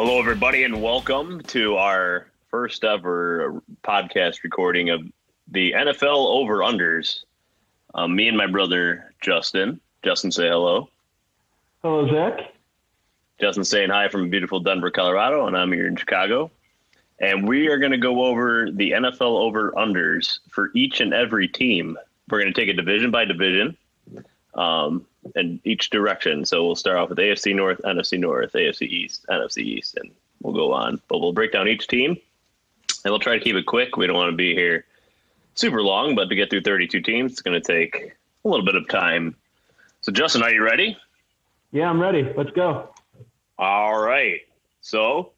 Hello, everybody, and welcome to our first ever podcast recording of the NFL over unders. Um, me and my brother Justin. Justin, say hello. Hello, Zach. Justin saying hi from beautiful Denver, Colorado, and I'm here in Chicago. And we are going to go over the NFL over unders for each and every team. We're going to take it division by division um, in each direction. So we'll start off with AFC North, NFC North, AFC East, NFC East, and we'll go on. But we'll break down each team and we'll try to keep it quick. We don't want to be here super long, but to get through 32 teams, it's going to take a little bit of time. So, Justin, are you ready? Yeah, I'm ready. Let's go. All right. So,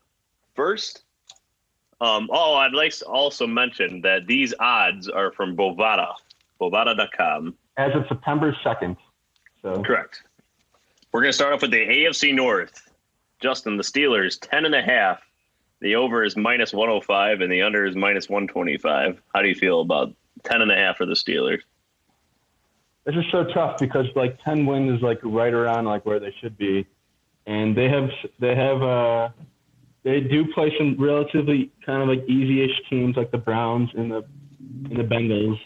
first, um, oh, I'd like to also mention that these odds are from Bovada, Bovada.com. As of September 2nd. So Correct. We're going to start off with the AFC North. Justin, the Steelers, 10 and a half. The over is minus 105 and the under is minus 125. How do you feel about 10 and a half for the Steelers? This is so tough because like 10 wins is like right around like where they should be. And they have, they have, uh, they do play some relatively kind of like easy-ish teams like the Browns and the, and the Bengals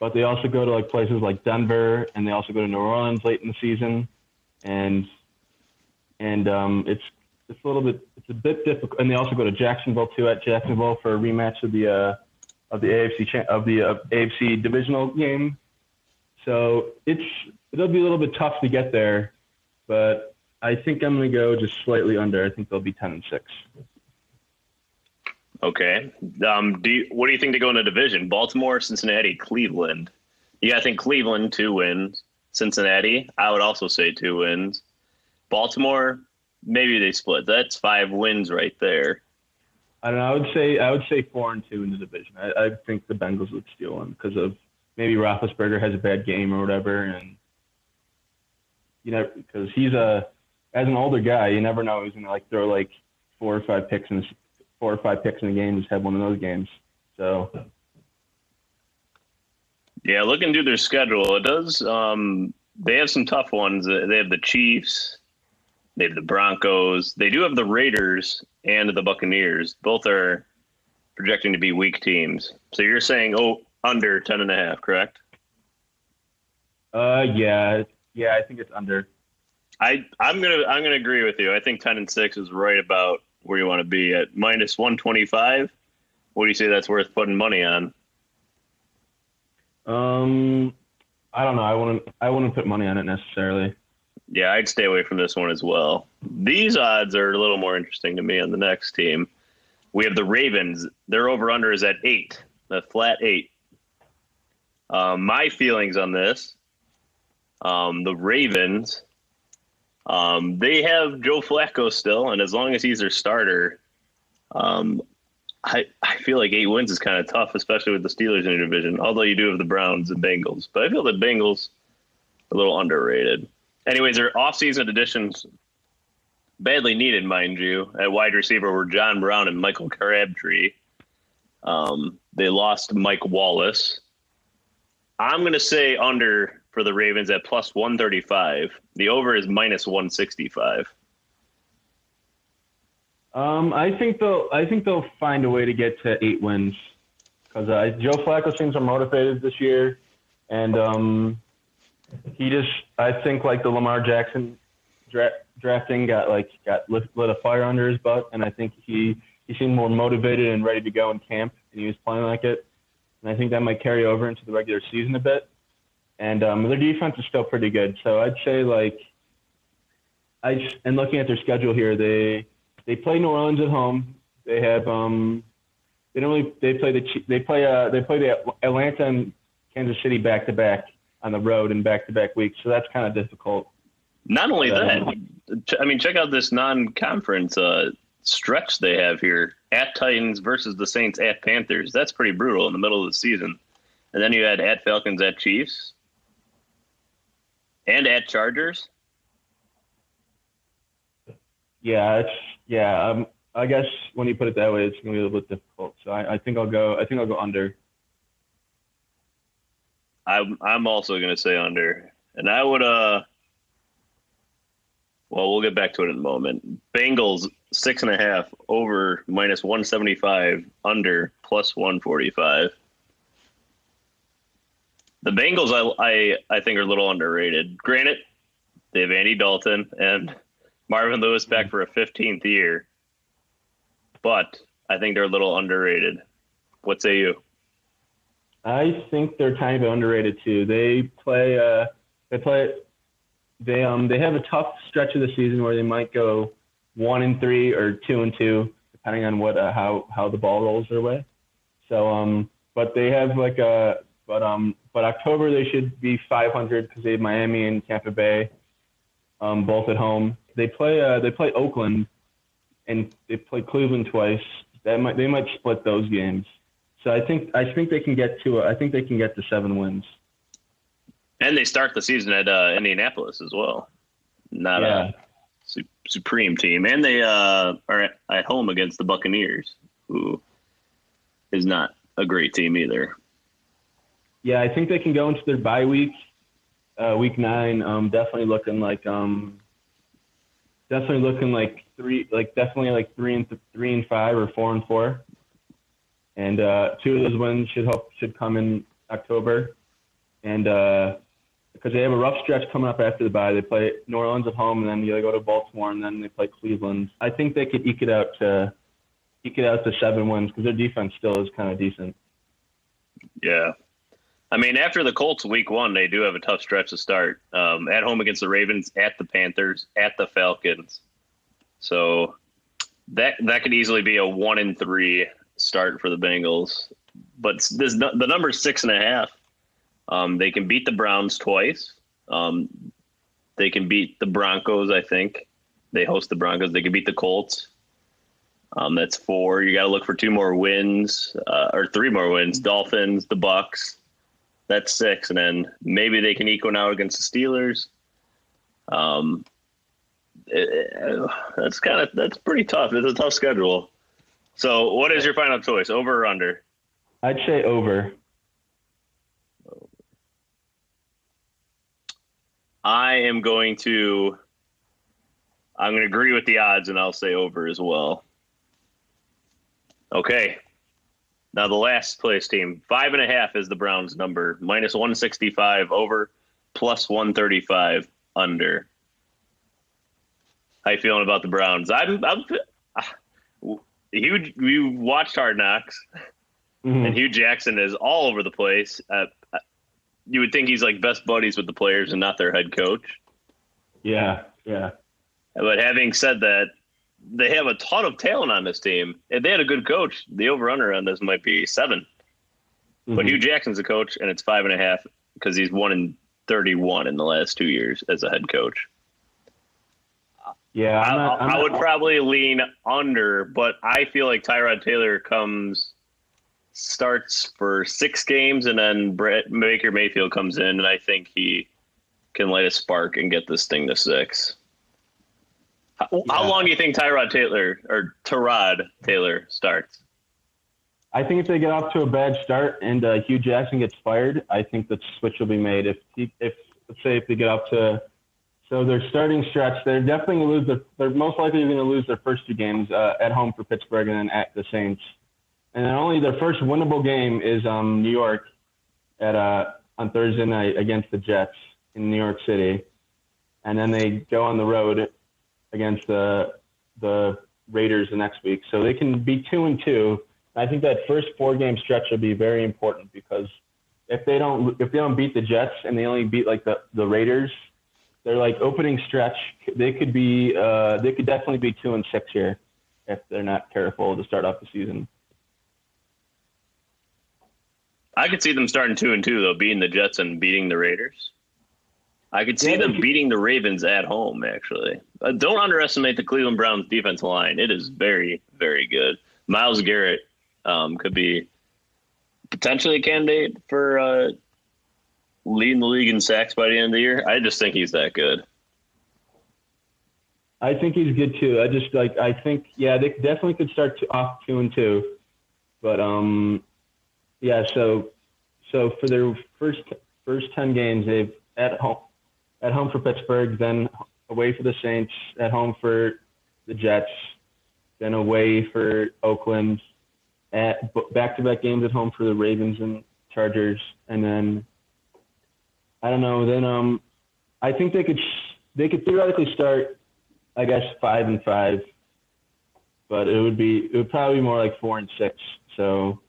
but they also go to like places like Denver, and they also go to New Orleans late in the season, and and um, it's it's a little bit it's a bit difficult. And they also go to Jacksonville too at Jacksonville for a rematch of the uh, of the AFC cha- of the uh, AFC divisional game. So it's it'll be a little bit tough to get there, but I think I'm going to go just slightly under. I think they'll be ten and six. Okay. Um, do you, what do you think to go in the division? Baltimore, Cincinnati, Cleveland. Yeah, I think Cleveland two wins. Cincinnati, I would also say two wins. Baltimore, maybe they split. That's five wins right there. I don't know. I would say I would say four and two in the division. I, I think the Bengals would steal one because of maybe Roethlisberger has a bad game or whatever, and you know because he's a as an older guy, you never know he's gonna like throw like four or five picks in four or five picks in a game. Just have one of those games. So yeah, looking through their schedule, it does. Um, they have some tough ones. They have the Chiefs, they have the Broncos, they do have the Raiders and the Buccaneers. Both are projecting to be weak teams. So you're saying, oh, under ten and a half, correct? Uh, yeah, yeah, I think it's under. I I'm gonna I'm gonna agree with you. I think ten and six is right about where you want to be at minus 125. What do you say that's worth putting money on? Um, I don't know. I wouldn't. I wouldn't put money on it necessarily. Yeah, I'd stay away from this one as well. These odds are a little more interesting to me on the next team. We have the Ravens. Their over under is at eight, a flat eight. Um, my feelings on this um, the Ravens um, they have Joe Flacco still, and as long as he's their starter, um, I I feel like eight wins is kind of tough, especially with the Steelers in your division. Although you do have the Browns and Bengals, but I feel the Bengals a little underrated. Anyways, their offseason additions badly needed, mind you, at wide receiver were John Brown and Michael Crabtree. Um, they lost Mike Wallace. I'm going to say under for the Ravens at plus 135. The over is minus 165. Um, I think they'll. I think they'll find a way to get to eight wins because uh, Joe Flacco seems motivated this year, and um, he just. I think like the Lamar Jackson dra- drafting got like got lit, lit a fire under his butt, and I think he he seemed more motivated and ready to go in camp, and he was playing like it. And I think that might carry over into the regular season a bit and um, their defense is still pretty good. So I'd say like I and looking at their schedule here, they they play New Orleans at home. They have um they don't really they play the they play uh they play the Atlanta and Kansas City back to back on the road in back to back weeks. So that's kind of difficult. Not only that, I mean, check out this non-conference uh, stretch they have here: at Titans versus the Saints, at Panthers. That's pretty brutal in the middle of the season. And then you had at Falcons, at Chiefs, and at Chargers. Yeah, it's yeah. Um, I guess when you put it that way, it's gonna be a little bit difficult. So I, I think I'll go. I think I'll go under. I'm I'm also gonna say under, and I would uh. Well, we'll get back to it in a moment. Bengals six and a half over minus one seventy five under plus one forty five. The Bengals, I, I I think are a little underrated. Granted, they have Andy Dalton and Marvin Lewis back for a fifteenth year, but I think they're a little underrated. What say you? I think they're kind of underrated too. They play. Uh, they play. They um they have a tough stretch of the season where they might go one and three or two and two, depending on what uh, how how the ball rolls their way. So um, but they have like a but um but October they should be 500 because they have Miami and Tampa Bay, um both at home. They play uh they play Oakland, and they play Cleveland twice. That might they might split those games. So I think I think they can get to I think they can get to seven wins. And they start the season at uh, Indianapolis as well. Not Yeah. a su- supreme team, and they uh, are at, at home against the Buccaneers, who is not a great team either. Yeah, I think they can go into their bye week, uh, week nine. Um, definitely looking like um, definitely looking like three, like definitely like three and th- three and five or four and four. And uh, two of those wins should help should come in October, and uh, because they have a rough stretch coming up after the bye, they play New Orleans at home, and then they go to Baltimore, and then they play Cleveland. I think they could eke it out to eke it out to seven wins because their defense still is kind of decent. Yeah. I mean, after the Colts week one, they do have a tough stretch to start. Um, at home against the Ravens, at the Panthers, at the Falcons. So that that could easily be a one in three start for the Bengals. But this the number is six and a half. Um, they can beat the Browns twice. Um, they can beat the Broncos. I think they host the Broncos. They can beat the Colts. Um, that's four. You got to look for two more wins uh, or three more wins. Dolphins, the Bucks. That's six, and then maybe they can equal now against the Steelers. Um, it- it- that's kind of that's pretty tough. It's a tough schedule. So, what is your final choice? Over or under? I'd say over. I am going to. I'm going to agree with the odds, and I'll say over as well. Okay. Now the last place team, five and a half is the Browns number, minus one sixty five over, plus one thirty five under. How you feeling about the Browns? I'm, I'm ah, huge. We watched Hard Knocks, Mhm. and Hue Jackson is all over the place. Uh, you would think he's like best buddies with the players and not their head coach. Yeah, yeah. But having said that, they have a ton of talent on this team. If they had a good coach, the over under on this might be 7 But Mhm. Hue Jackson's a coach, and it's five and a half because he's one in 31 in the last two years as a head coach. yeah, I, I'm not, I'm I would probably lean under, but I feel like Tyrod Taylor comes, starts for six games, and then Brett Baker Mayfield comes in, and I think he can light a spark and get this thing to six. How, how Yeah. long do you think Tyrod Taylor or Tyrod Taylor starts? I think if they get off to a bad start and uh, Hue Jackson gets fired, I think the switch will be made. If he, if let's say if they get off to so their starting stretch, they're definitely going to lose. Their, they're most likely going to lose their first two games uh, at home for Pittsburgh and then at the Saints. And then only their first winnable game is um, New York at uh, on Thursday night against the Jets in New York City, and then they go on the road against the the Raiders the next week. So they can be two and two. I think that first four game stretch will be very important because if they don't if they don't beat the Jets and they only beat like the, the Raiders, they're like opening stretch. They could be uh, they could definitely be two and six here if they're not careful to start off the season. I could see them starting two and two though, beating the Jets and beating the Raiders. I could see them beating the Ravens at home. Actually, uh, don't underestimate the Cleveland Browns defense line. It is very, very good. Myles Garrett um, could be potentially a candidate for uh, leading the league in sacks by the end of the year. I just think he's that good. I think he's good too. I just like I think yeah they definitely could start to, off two and two, but um yeah so so for their first first ten games they've at home at home for Pittsburgh then away for the Saints, at home for the Jets, then away for Oakland, at back-to-back games at home for the Ravens and Chargers, and then I don't know. Then um, I think they could they could theoretically start, I guess five and five, but it would be it would probably be more like four and six. So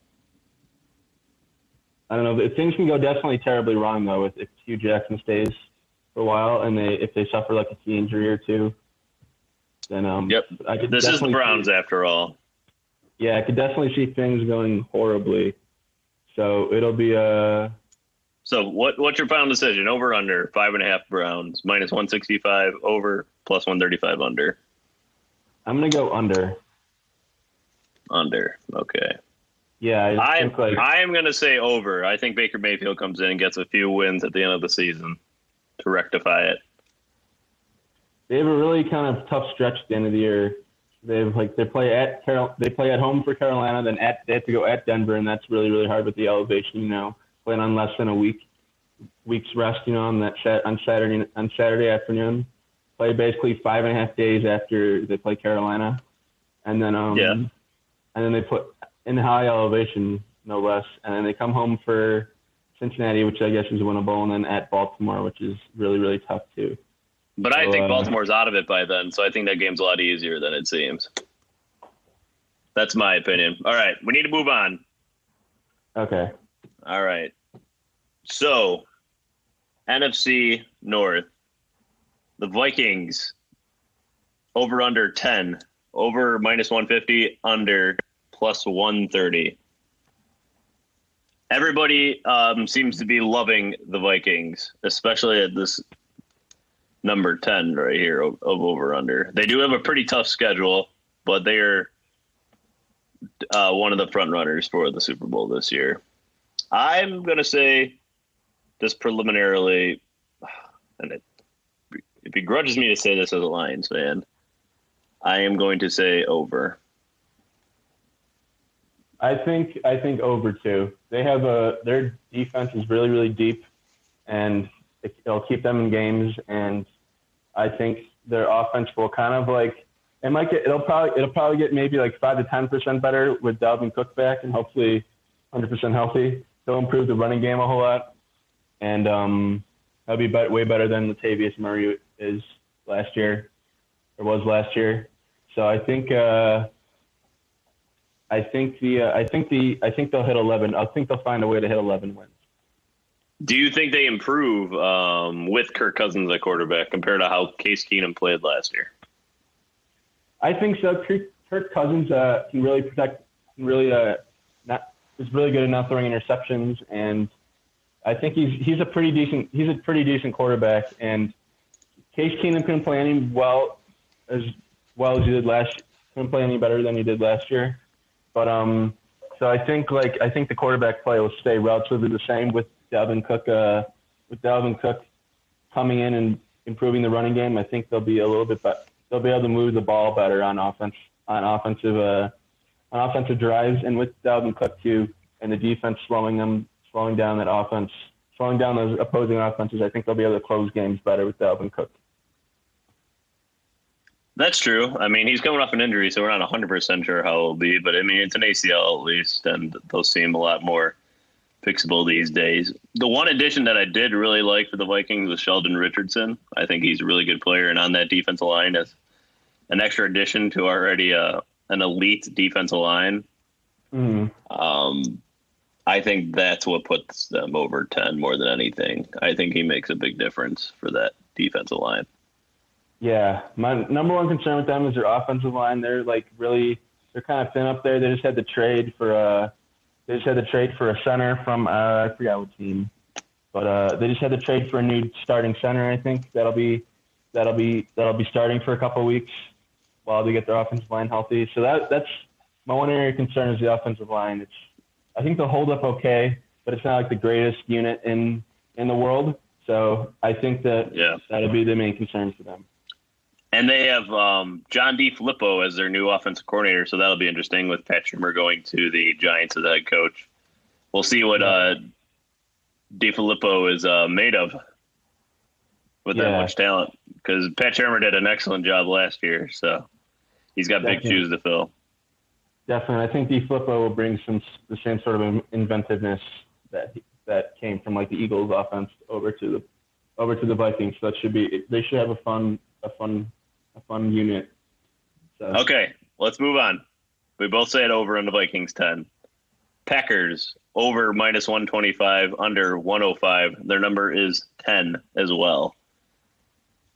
I don't know. Things can go definitely terribly wrong though if, if Hue Jackson stays for a while and they if they suffer like a key injury or two. Then um, yep. This is the Browns see, after all. Yeah, I could definitely see things going horribly. So it'll be a. So what? What's your final decision? Over under five and a half Browns minus one sixty five over plus one thirty five under. I'm gonna go under. Under. Okay. Yeah, I, I like, I am going to say over. I think Baker Mayfield comes in and gets a few wins at the end of the season to rectify it. They have a really kind of tough stretch at the end of the year. They have like they play at Carol, they play at home for Carolina, then at they have to go at Denver, and that's really really hard with the elevation. You know, playing on less than a week week's rest. You know, on that set on Saturday on Saturday afternoon, play basically five and a half days after they play Carolina, and then um yeah. and then they put in high elevation, no less. And then they come home for Cincinnati, which I guess is winnable, and then at Baltimore, which is really, really tough too. But so, I think uh, Baltimore's out of it by then, so I think that game's a lot easier than it seems. That's my opinion. All right, we need to move on. Okay. All right. So, NFC North, the Vikings over under 10, over minus 150, under plus 130. Everybody um, seems to be loving the Vikings, especially at this number 10 right here of, of over under. They do have a pretty tough schedule, but they are uh, one of the front runners for the Super Bowl this year. I'm going to say, just preliminarily, and it, it begrudges me to say this as a Lions fan, I am going to say over. I think I think over two. They have a their defense is really really deep, and it, will keep them in games. And I think their offense will kind of like it might get it'll probably it'll probably get maybe like five to ten percent better with Dalvin Cook back and hopefully 100 percent healthy. They'll improve the running game a whole lot, and um, that'll be better, way better than Latavius Murray is last year or was last year. So I think. Uh, I think the uh, I think the I think they'll hit 11. I think they'll find a way to hit 11 wins. Do you think they improve um, with Kirk Cousins at quarterback compared to how Case Keenum played last year? I think so. Kirk, Kirk Cousins uh, can really protect, can really uh, not is really good at not throwing interceptions, and I think he's he's a pretty decent he's a pretty decent quarterback. And Case Keenum couldn't play any well as well as he did last. Couldn't play any better than he did last year. But um, so I think like I think the quarterback play will stay relatively the same with Dalvin Cook. Uh, with Dalvin Cook coming in and improving the running game, I think they'll be a little bit better. They'll be able to move the ball better on offense on offensive uh, on offensive drives, and with Dalvin Cook too, and the defense slowing them, slowing down that offense, slowing down those opposing offenses. I think they'll be able to close games better with Dalvin Cook. That's true. I mean, he's coming off an injury, so we're not 100% sure how it'll be. But I mean, it's an ACL at least, and those seem a lot more fixable these days. The one addition that I did really like for the Vikings was Sheldon Richardson. I think he's a really good player, and on that defensive line as an extra addition to already uh, an elite defensive line. Mm-hmm. Um, I think that's what puts them over 10 more than anything. I think he makes a big difference for that defensive line. Yeah, my number one concern with them is their offensive line. They're like really, they're kind of thin up there. They just had to trade for a, they just had to trade for a center from uh, I forgot what team, but uh, they just had to trade for a new starting center. I think that'll be, that'll be that'll be starting for a couple of weeks while they get their offensive line healthy. So that that's my one area of concern is the offensive line. It's I think they'll hold up okay, but it's not like the greatest unit in in the world. So I think that yeah. that'll be the main concern for them. And they have um, John DeFilippo as their new offensive coordinator, so that'll be interesting with Pat Shurmur going to the Giants as the head coach. We'll see what uh, Filippo is uh, made of with yeah. that much talent. because Pat Shurmur did an excellent job last year, so he's got big shoes to fill. Definitely, I think DeFilippo will bring some the same sort of inventiveness that that came from like the Eagles offense over to the over to the Vikings. So that should be they should have a fun a fun a fun unit. So Okay, let's move on. We both say it over in the Vikings 10. Packers over minus 125, under 105. Their number is 10 as well.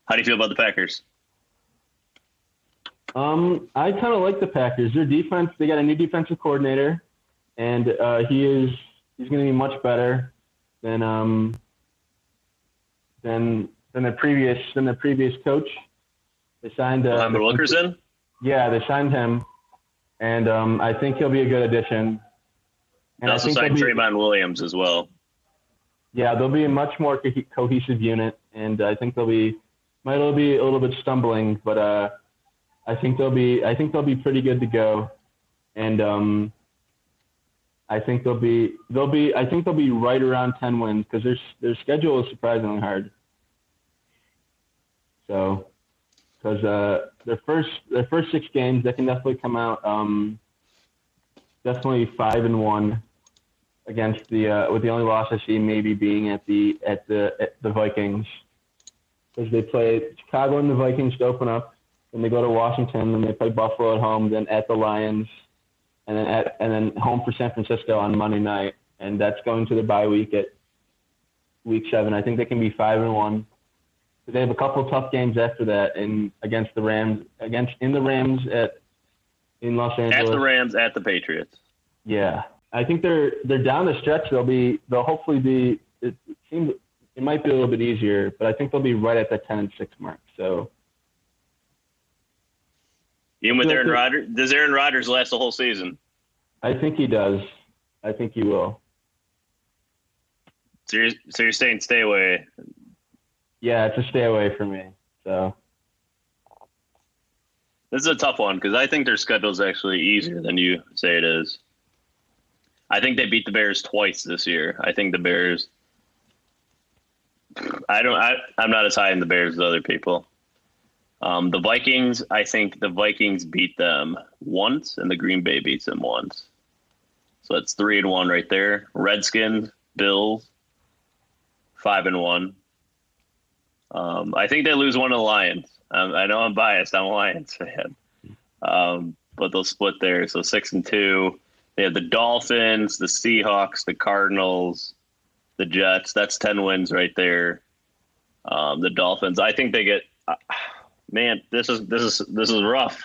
How do you feel about the Packers? Um, I kind of like the Packers. Their defense, they got a new defensive coordinator, and uh, he is he's going to be much better than um than than the previous than the previous coach. They signed uh, Muhammad Wilkerson? Yeah, they signed him, and um, I think he'll be a good addition. They And I also think signed they'll be, Tramon Williams as well. yeah, they'll be a much more co- cohesive unit, and I think they'll be might all be a little bit stumbling, but uh, I think they'll be I think they'll be pretty good to go, and um, I think they'll be they'll be I think they'll be right around ten wins because their their schedule is surprisingly hard. So, because uh, their first their first six games, they can definitely come out um, definitely five and one against the uh, with the only loss I see maybe being at the at the at the Vikings because they play Chicago and the Vikings to open up, then they go to Washington, then they play Buffalo at home, then at the Lions, and then at and then home for San Francisco on Monday night, and that's going to the bye week at week seven. I think they can be five and one. They have a couple of tough games after that, and against the Rams, against in the Rams at in Los Angeles. At the Rams, at the Patriots. Yeah, I think they're they're down the stretch. They'll be they'll hopefully be. It, seems it might be a little bit easier, but I think they'll be right at that ten and six mark. So Even with Aaron Rodgers, does Aaron Rodgers last the whole season? I think he does. I think he will. So you're, so you're saying stay away. Yeah, it's a stay away from me. So This is a tough one because I think their schedule is actually easier than you say it is. I think they beat the Bears twice this year. I think the Bears. I don't. I, I'm not as high in the Bears as other people. Um, the Vikings. I think the Vikings beat them once, and the Green Bay beats them once. So that's three and one right there. Redskins, Bills, five and one. Um, I think they lose one of the Lions. Um, I know I'm biased. I'm a Lions fan, um, but they'll split there. So six and two. They have the Dolphins, the Seahawks, the Cardinals, the Jets. That's ten wins right there. Um, the Dolphins. I think they get. Uh, man, this is this is this is rough.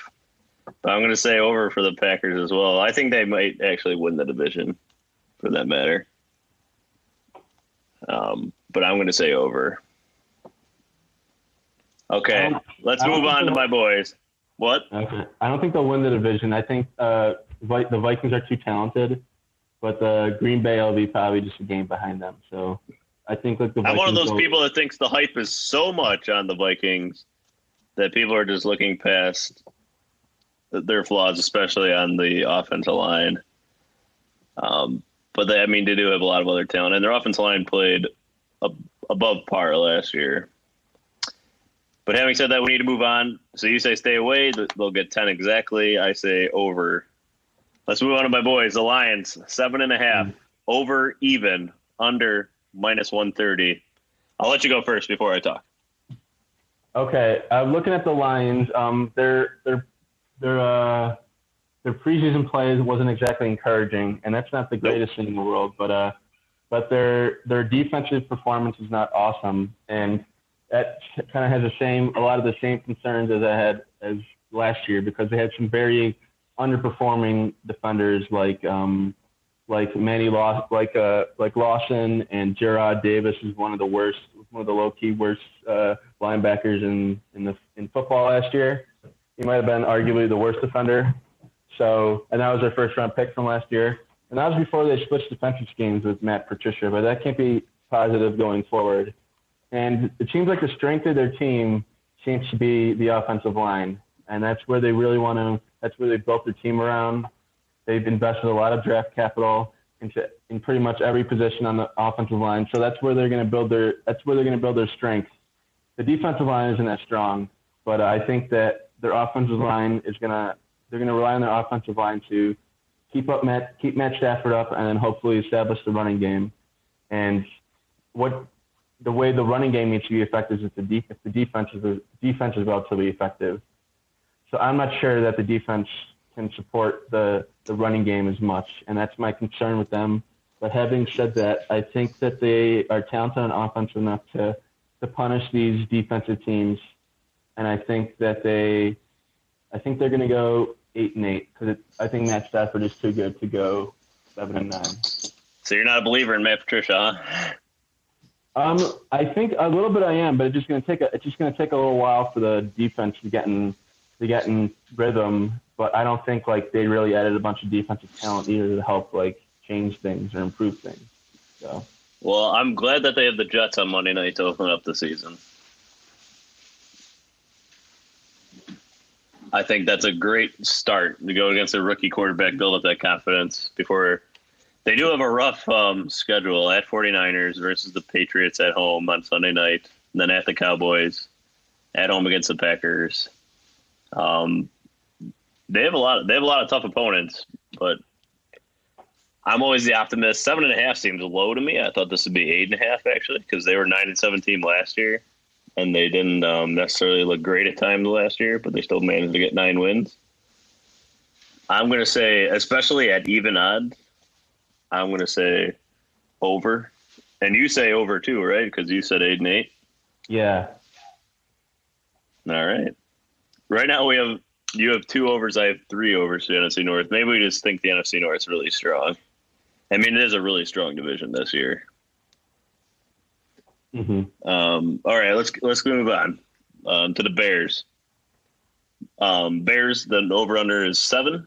But I'm going to say over for the Packers as well. I think they might actually win the division, for that matter. Um, but I'm going to say over. Okay, let's move on to my boys. What? okay. I don't think they'll win the division. I think uh, Vi- the Vikings are too talented, but the Green Bay will be probably just a game behind them. So I think like the I'm Vikings one of those will- people that thinks the hype is so much on the Vikings that people are just looking past their flaws, especially on the offensive line. Um, but they, I mean, they do have a lot of other talent, and their offensive line played ab- above par last year. But having said that, we need to move on. So you say stay away; they'll get ten exactly. I say over. Let's move on to my boys, the Lions, seven and a half, over, even, under, minus one thirty. I'll let you go first before I talk. Okay, uh, looking at the Lions, um, their their their uh, their preseason play wasn't exactly encouraging, and that's not the greatest thing in the world. But uh, but their their defensive performance is not awesome, and that kind of has the same a lot of the same concerns as I had as last year because they had some very underperforming defenders like um, like Manny Law, like uh, like Lawson and Jarrad Davis is one of the worst, one of the low key worst uh, linebackers in in the in football last year. He might have been arguably the worst defender. So, and that was their first round pick from last year. And that was before they switched defensive schemes with Matt Patricia, but that can't be positive going forward. And it seems like the strength of their team seems to be the offensive line, and that's where they really want to. That's where they built their team around. They've invested a lot of draft capital into in pretty much every position on the offensive line. So that's where they're going to build their. That's where they're going to build their strength. the defensive line isn't that strong, but I think that their offensive line is gonna they're gonna rely on their offensive line to keep up Matt keep Matt Stafford up and then hopefully establish the running game. And what the way the running game needs to be effective is if the, de- if the defense is defense is relatively effective. So I'm not sure that the defense can support the the running game as much, and that's my concern with them. But having said that, I think that they are talented on offense enough to to punish these defensive teams, and I think that they, I think they're going to go eight and eight because I think Matt Stafford is too good to go seven and nine. So you're not a believer in Matt Patricia, huh? Um, I think a little bit I am, but it's just going to take a, it's just going to take a little while for the defense to get in to get in rhythm. But I don't think like they really added a bunch of defensive talent either to help like change things or improve things. So. Well, I'm glad that they have the Jets on Monday night to open up the season. I think that's a great start to go against a rookie quarterback, build up that confidence before they do have a rough um, schedule at 49ers versus the Patriots at home on Sunday night, and then at the Cowboys, at home against the Packers. Um, they have a lot. Of, they have a lot of tough opponents, but I'm always the optimist. Seven and a half seems low to me. I thought this would be eight and a half actually, because they were nine and seventeen last year, and they didn't um, necessarily look great at times last year, but they still managed to get nine wins. I'm going to say, especially at even odds, I'm going to say over, and you say over too, right? Because you said eight and eight. Yeah. All right. Right now we have you have two overs. I have three overs for the NFC North. Maybe we just think the NFC North is really strong. I mean, it is a really strong division this year. Mm-hmm. Um, all right, let's let's move on um, to the Bears. Um, Bears, the over under is seven.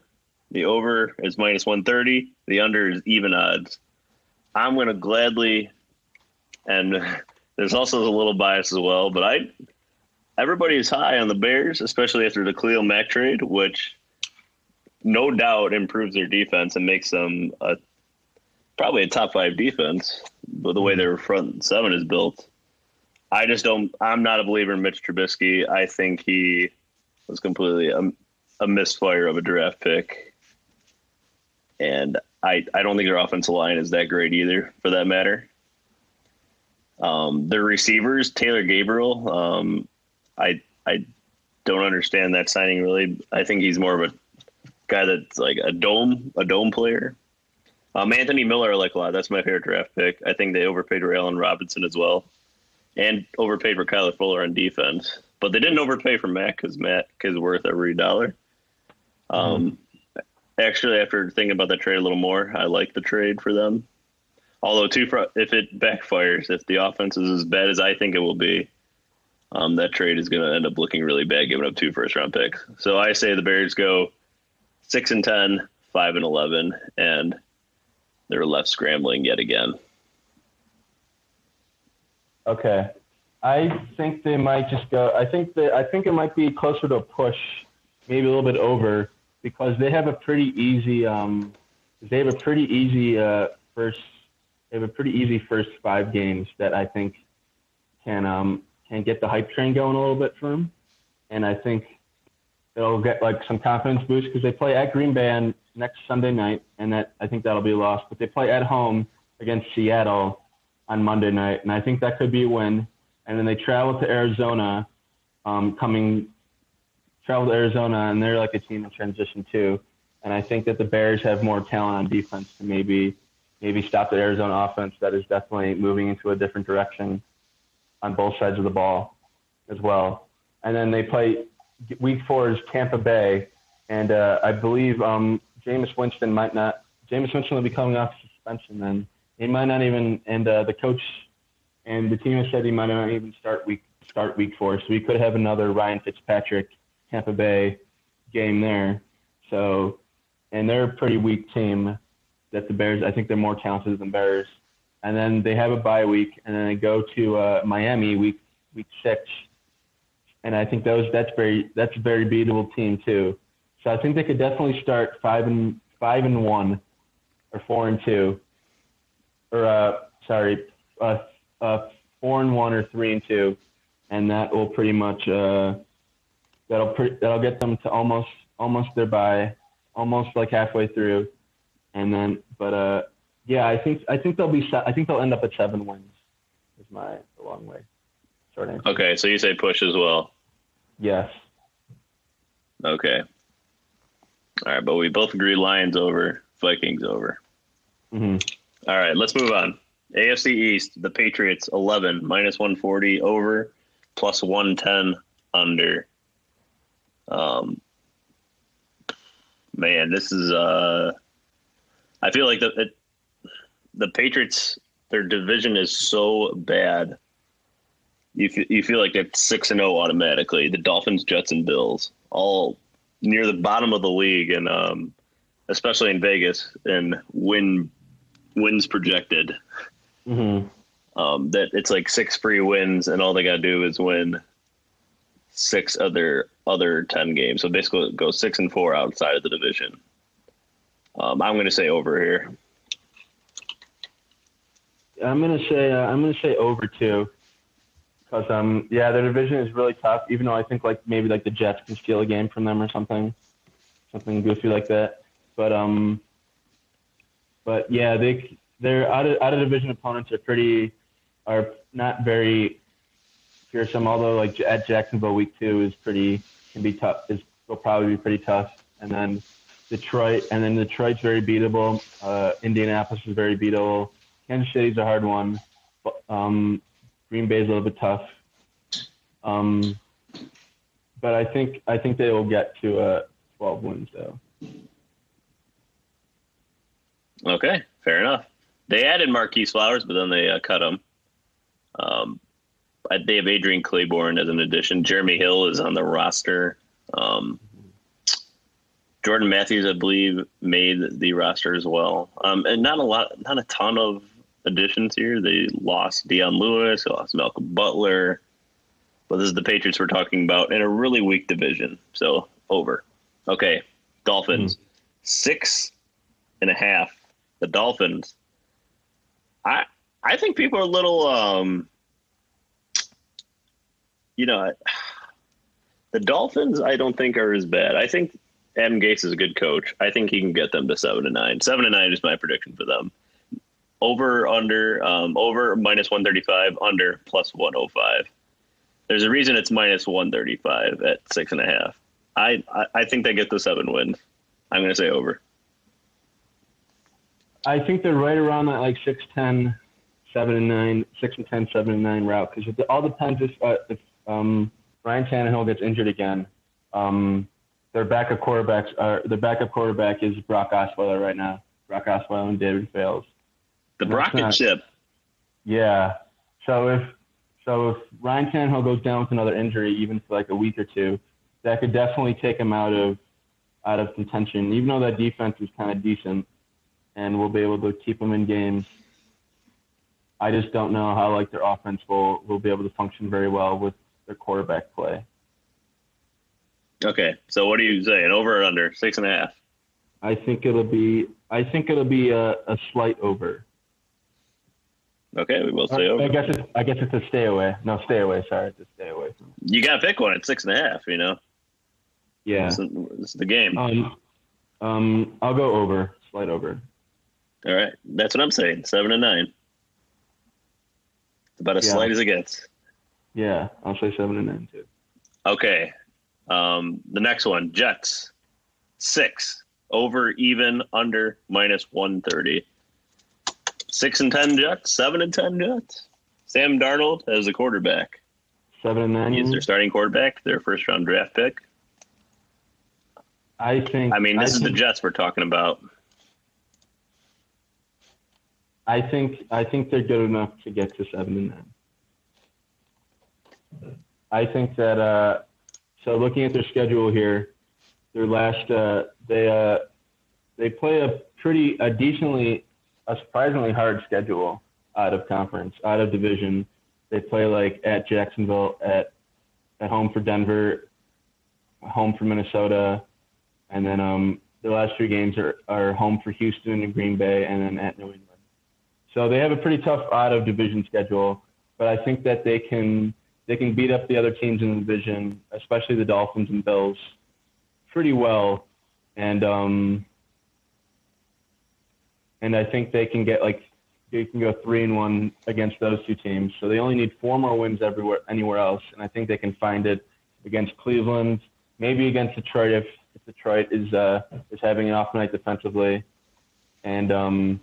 The over is minus one thirty. The under is even odds. I'm going to gladly, and there's also a little bias as well, but I everybody is high on the Bears, especially after the Khalil Mack trade, which no doubt improves their defense and makes them a probably a top five defense, but the way their front seven is built. I just don't. I'm not a believer in Mitch Trubisky. I think he was completely a, a misfire of a draft pick, and I I don't think their offensive line is that great either, for that matter. Um, their receivers, Taylor Gabriel. Um, I I don't understand that signing really. I think he's more of a guy that's like a dome a dome player. Um, Anthony Miller, I like a lot. That's my favorite draft pick. I think they overpaid for Allen Robinson as well, and overpaid for Kyler Fuller on defense. But they didn't overpay for Matt because Matt is worth every dollar. Um, mm-hmm. Actually, after thinking about that trade a little more, I like the trade for them. Although, if it backfires, if the offense is as bad as I think it will be, um, that trade is going to end up looking really bad, giving up two first round picks. So I say the Bears go six and 10, 5 and 11, and they're left scrambling yet again. Okay. I think they might just go. I think that I think it might be closer to a push, maybe a little bit over, because they have a pretty easy. Um, they have a pretty easy uh, first. They have a pretty easy first five games that I think can um, can get the hype train going a little bit for them, and I think it'll get like some confidence boost because they play at Green Bay next Sunday night, and that I think that'll be lost. But they play at home against Seattle on Monday night, and I think that could be a win. And then they travel to Arizona, um, coming travel to Arizona, and they're like a team in transition too. And I think that the Bears have more talent on defense to maybe maybe stop the Arizona offense that is definitely moving into a different direction on both sides of the ball as well. And then they play week four is Tampa Bay, and uh, I believe um, Jameis Winston might not. Jameis Winston will be coming off suspension, then he might not even. And uh, the coach and the team has said he might not even start week start week four, so we could have another Ryan Fitzpatrick Tampa Bay game there. So, and they're a pretty weak team. That the Bears, I think they're more talented than Bears. And then they have a bye week, and then they go to uh, Miami week week six. And I think those that's very that's a very beatable team too. So I think they could definitely start five and five and one, or four and two, or uh, sorry, uh, uh, four and one or three and two, and that will pretty much uh, that'll pre- that'll get them to almost almost their bye, almost like halfway through, and then but uh yeah, I think I think they'll be se- I think they'll end up at seven wins. Is my long way short answer. Okay, so you say push as well. Yes. Okay. All right, but we both agree Lions over, Vikings over. hmm All right, let's move on. AFC East, the Patriots 11 minus 140 over, plus 110 under. Um, man, this is uh, I feel like the it, the Patriots their division is so bad. You f- you feel like it's six and zero automatically. The Dolphins, Jets, and Bills all near the bottom of the league, and um, especially in Vegas, and win wins projected hmm um, that it's like six free wins, and all they got to do is win six other other ten games. So basically, goes six and four outside of the division. Um, I'm going to say over here. I'm gonna say uh, I'm gonna say over two, because um yeah their division is really tough. Even though I think like maybe like the Jets can steal a game from them or something, something goofy like that. But um, but yeah they their out of out of division opponents are pretty are not very fearsome. Although like at Jacksonville week two is pretty can be tough is will probably be pretty tough. And then Detroit and then Detroit's very beatable. Uh, Indianapolis is very beatable. Kansas City's a hard one. Um, Green Bay's a little bit tough. Um, but I think I think they will get to uh, 12 wins though. Okay, fair enough. They added Marquis Flowers, but then they uh, cut him. Um, they have Adrian Clayborn as an addition. Jeremy Hill is on the roster. Um, Jordan Matthews, I believe, made the roster as well. Um, and not a lot, not a ton of additions here. They lost Dion Lewis, they lost Malcolm Butler. But this is the Patriots we're talking about in a really weak division. So over. Okay, Dolphins six and a half. The Dolphins. I I think people are a little um. You know, the Dolphins. I don't think are as bad. I think Adam Gase is a good coach. I think he can get them to seven and nine. Seven and nine is my prediction for them. Over under um, over minus one thirty five under plus one oh five. There's a reason it's minus one thirty five at six and a half. I, I I think they get the seven wins. I'm going to say over. I think they're right around that like 6'10", 7 and 9, 6 and 10, 7 and 9 route because it all depends if, uh, if um, Ryan Tannehill gets injured again. Um, their backup quarterbacks are their backup quarterback is Brock Osweiler right now. Brock Osweiler and David Fales. The That's rocket not- ship. Yeah. So if so if Ryan Tannehill goes down with another injury, even for like a week or two, that could definitely take him out of out of contention. Even though that defense is kind of decent, and we'll be able to keep them in games. I just don't know how like their offense will will be able to function very well with their quarterback play. Okay, so what are you saying? Over or under? Six and a half. I think it'll be I think it'll be a, a slight over. Okay, we will say I over. guess it's I guess it's a stay away. No, stay away. Sorry, it's a stay away. From. You got to pick one at six and a half. You know, Yeah. this, is, this is the game. Um, um, I'll go over, slight over. All right, that's what I'm saying. Seven and nine. It's about as Yeah. slight as it gets. Yeah, I'll say seven and nine too. Okay, um, the next one: Jets six over, even, under, minus one thirty. Six and ten Jets. Seven and ten Jets. Sam Darnold as the quarterback. Seven and nine. He's their starting quarterback, their first round draft pick. I think. I mean, this is the Jets we're talking about. I think. I think they're good enough to get to seven and nine. I think that. Uh, so looking at their schedule here, their last uh, they uh, they play a pretty a decently a surprisingly hard schedule out of conference out of division. They play like at Jacksonville at at home for Denver, home for Minnesota, and then um, the last three games are, are home for Houston and Green Bay, and then at New England. So they have a pretty tough out of division schedule, but I think that they can they can beat up the other teams in the division, especially the Dolphins and Bills, pretty well, and um, and I think they can get like they can go three and one against those two teams. So they only need four more wins everywhere anywhere else, and I think they can find it against Cleveland, maybe against Detroit if, if Detroit is uh, is having an off night defensively, and um,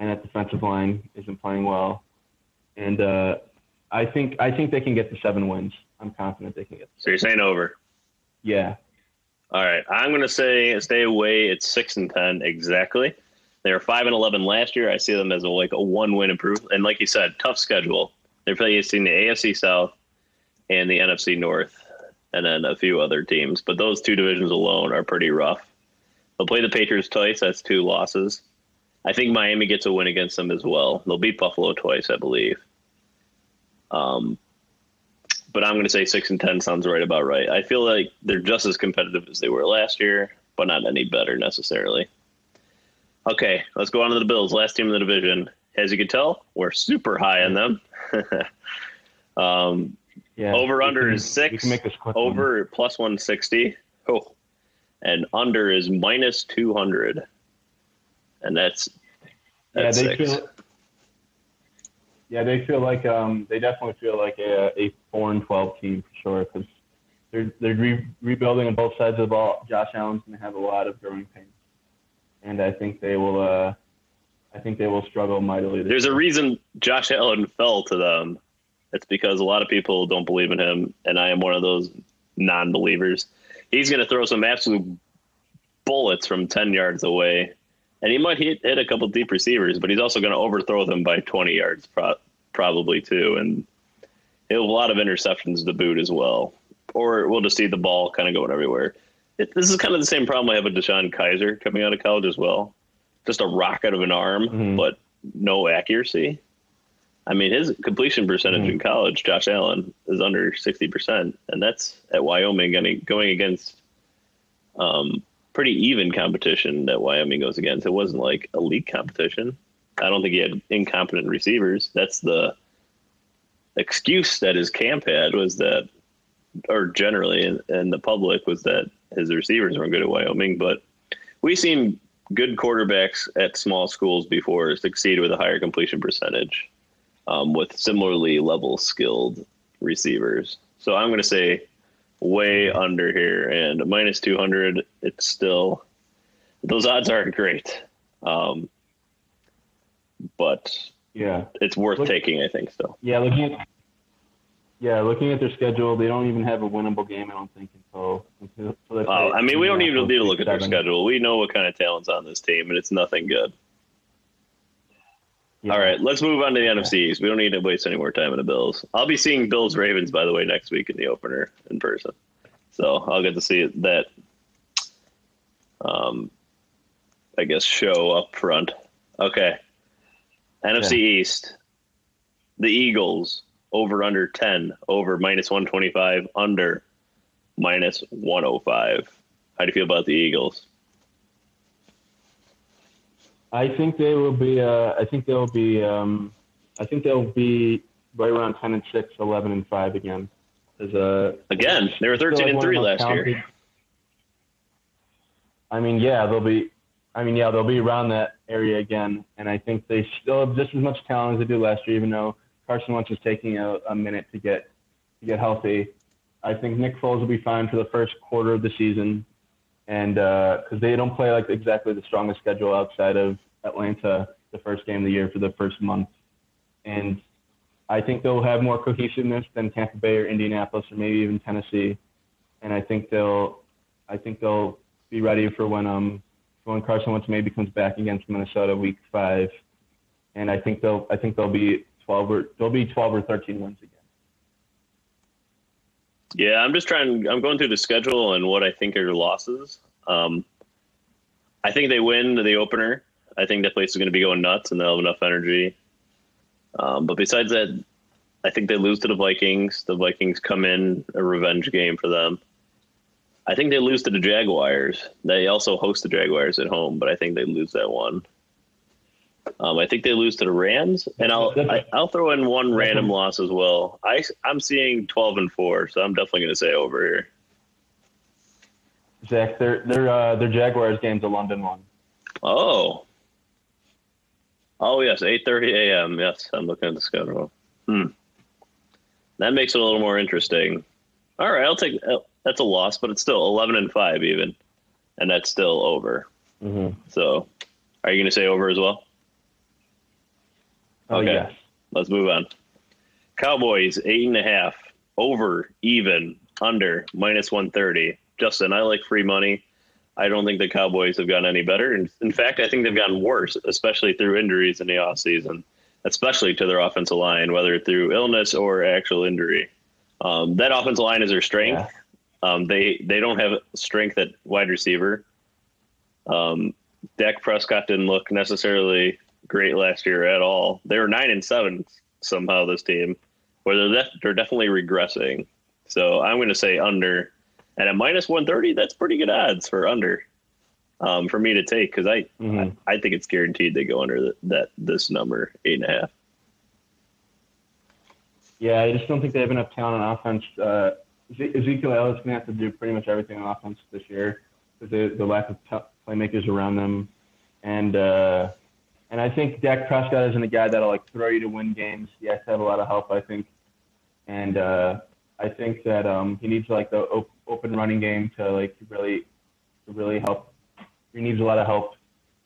and that defensive line isn't playing well, and uh, I think I think they can get to seven wins. I'm confident they can get. So you're saying over? Yeah. All right, I'm going to say stay away. It's six and ten exactly. They were five and eleven last year. I see them as a like a one win improvement, and like you said, tough schedule. They're facing the AFC South and the NFC North, and then a few other teams. But those two divisions alone are pretty rough. They'll play the Patriots twice. That's two losses. I think Miami gets a win against them as well. They'll beat Buffalo twice, I believe. Um, but I'm going to say six and ten sounds right about right. I feel like they're just as competitive as they were last year, but not any better necessarily. Okay, let's go on to the Bills. Last team in the division. As you can tell, we're super high on them. um, yeah, over under can, is six. Over one. plus one sixty. Oh, and under is minus two hundred, and that's, that's yeah. They six. feel yeah, they feel like um, they definitely feel like a, a four and twelve team for sure because they're they're re- rebuilding on both sides of the ball. Josh Allen's going to have a lot of growing pains, and I think they will. Uh, I think they will struggle mightily. There's a reason Josh Allen fell to them. It's because a lot of people don't believe in him, and I am one of those non-believers. He's going to throw some absolute bullets from ten yards away and he might hit, hit a couple deep receivers, but he's also going to overthrow them by 20 yards pro- probably too, and he'll have a lot of interceptions to boot as well. Or we'll just see the ball kind of going everywhere. It, this is kind of the same problem I have with DeShone Kizer coming out of college as well. Just a rocket of an arm, mm-hmm. but no accuracy. I mean, his completion percentage mm-hmm. in college, Josh Allen, is under 60%, and that's at Wyoming going against um, pretty even competition that Wyoming goes against. It wasn't like elite competition. I don't think he had incompetent receivers. That's the excuse that his camp had was that, or generally in the public was that his receivers weren't good at Wyoming. But we've seen good quarterbacks at small schools before succeed with a higher completion percentage um, with similarly level skilled receivers. So I'm going to say way under here, and minus 200, it's still, those odds aren't great. Um, but yeah, it's worth Look, taking, I think, still. Yeah, looking at, yeah, looking at their schedule, they don't even have a winnable game, I don't think, until. until, until oh, I mean, we don't even need to look at their schedule. We know what kind of talent's on this team, and it's nothing good. Yeah. All right, let's move on to the. NFCs. We don't need to waste any more time on the Bills. I'll be seeing Bills Ravens, by the way, next week in the opener in person. So I'll get to see that, um, I guess, show up front. Okay. NFC yeah. East, the Eagles over under 10, over minus 125, under minus 105. How do you feel about the Eagles? I think they will be. Uh, I think they'll be. Um, I think they'll be right around ten and six, 11 and five again. As a again, they were thirteen and three last talented. year. I mean, yeah, they'll be. I mean, yeah, they'll be around that area again, and I think they still have just as much talent as they did last year. Even though Carson Wentz is taking a, a minute to get to get healthy, I think Nick Foles will be fine for the first quarter of the season and because uh, they don't play like exactly the strongest schedule outside of Atlanta the first game of the year for the first month, and I think they'll have more cohesiveness than Tampa Bay or Indianapolis or maybe even Tennessee, and I think they'll I think they'll be ready for when um when Carson Wentz maybe comes back against Minnesota week five, and I think they'll I think they'll be twelve or they'll be twelve or thirteen wins again. Yeah, I'm just trying. I'm going through the schedule and what I think are your losses. Um, I think they win the opener. I think that place is going to be going nuts, and they'll have enough energy. Um, but besides that, I think they lose to the Vikings. The Vikings come in a revenge game for them. I think they lose to the Jaguars. They also host the Jaguars at home, but I think they lose that one. Um, I think they lose to the Rams, and I'll I, I'll throw in one random loss as well. I I'm seeing twelve and four, so I'm definitely going to say over here. Zach, their their uh, their Jaguars game's a London one. Oh, oh yes, eight thirty a.m. Yes, I'm looking at the schedule. Hmm, that makes it a little more interesting. All right, I'll take uh, that's a loss, but it's still eleven and five even, and that's still over. Mm-hmm. So, are you going to say over as well? Oh Okay. yes. Let's move on. Cowboys eight and a half over even under minus one thirty. Justin, I like free money. I don't think the Cowboys have gotten any better. In, in fact, I think they've gotten worse, especially through injuries in the offseason, especially to their offensive line, whether through illness or actual injury. Um, that offensive line is their strength. Um, they they don't have strength at wide receiver. Um, Dak Prescott didn't look necessarily great last year at all. They were nine and seven somehow. This team, where they're def- they're definitely regressing. So I'm going to say under, and at minus one thirty, that's pretty good odds for under, um, for me to take because I, Mhm. I I think it's guaranteed they go under the, that this number eight and a half. Yeah, I just don't think they have enough talent on offense. Uh, Eze- Ezekiel Elliott's going to have to do pretty much everything on offense this year because the, the lack of t- playmakers around them, and uh, and I think Dak Prescott isn't a guy that'll like throw you to win games. He has to have a lot of help, I think, and uh, I think that um, he needs like the open running game to like really to really help. He needs a lot of help,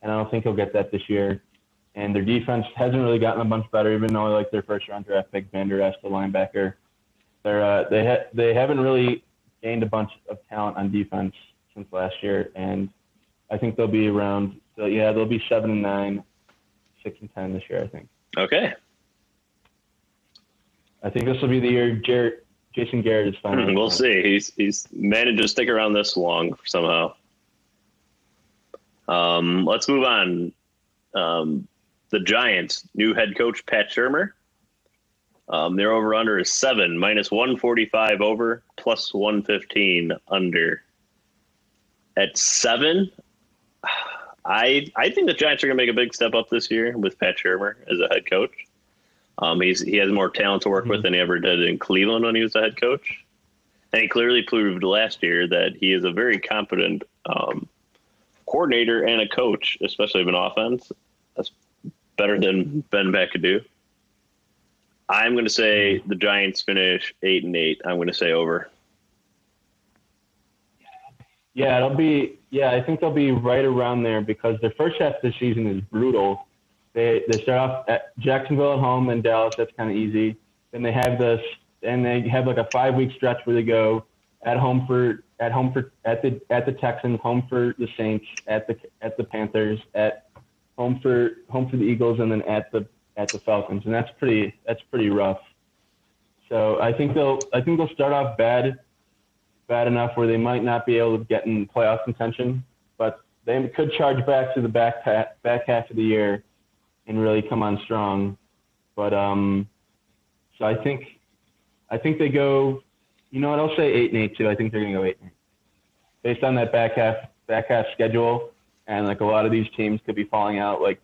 and I don't think he'll get that this year and their defense hasn't really gotten a bunch better, even though like their first round draft pick Vander Esch, the linebacker. They're uh, they ha- they haven't really gained a bunch of talent on defense since last year, and I think they'll be around. So yeah, they'll be seven and nine, six and ten this year. I think. Okay, I think this will be the year Jarrett, Jason Garrett is finally. we'll see. He's he's managed to stick around this long somehow. Um, let's move on. Um, the Giants' new head coach Pat Shurmur. Um, their over under is seven minus one forty five over plus one fifteen under. At seven, I I think the Giants are going to make a big step up this year with Pat Shurmur as a head coach. Um, he's he has more talent to work with than he ever did in Cleveland when he was a head coach, and he clearly proved last year that he is a very competent um, coordinator and a coach, especially of an offense. That's better than Ben McAdoo. I'm going to say the Giants finish eight and eight. I'm going to say over. Yeah, it'll be. Yeah, I think they'll be right around there because their first half of the season is brutal. They they start off at Jacksonville at home and Dallas. That's kind of easy. Then they have this, and they have like a five week stretch where they go at home for at home for at the at the Texans, home for the Saints, at the at the Panthers, at home for home for the Eagles, and then at the at the Falcons, and that's pretty that's pretty rough. So I think they'll I think they'll start off bad bad enough where they might not be able to get in playoff contention, but they could charge back to the back half, back half of the year and really come on strong. But um, so I think I think they go. You know what? I'll say eight and eight too. I think they're going to go eight and eight based on that back half back half schedule, and like a lot of these teams could be falling out. Like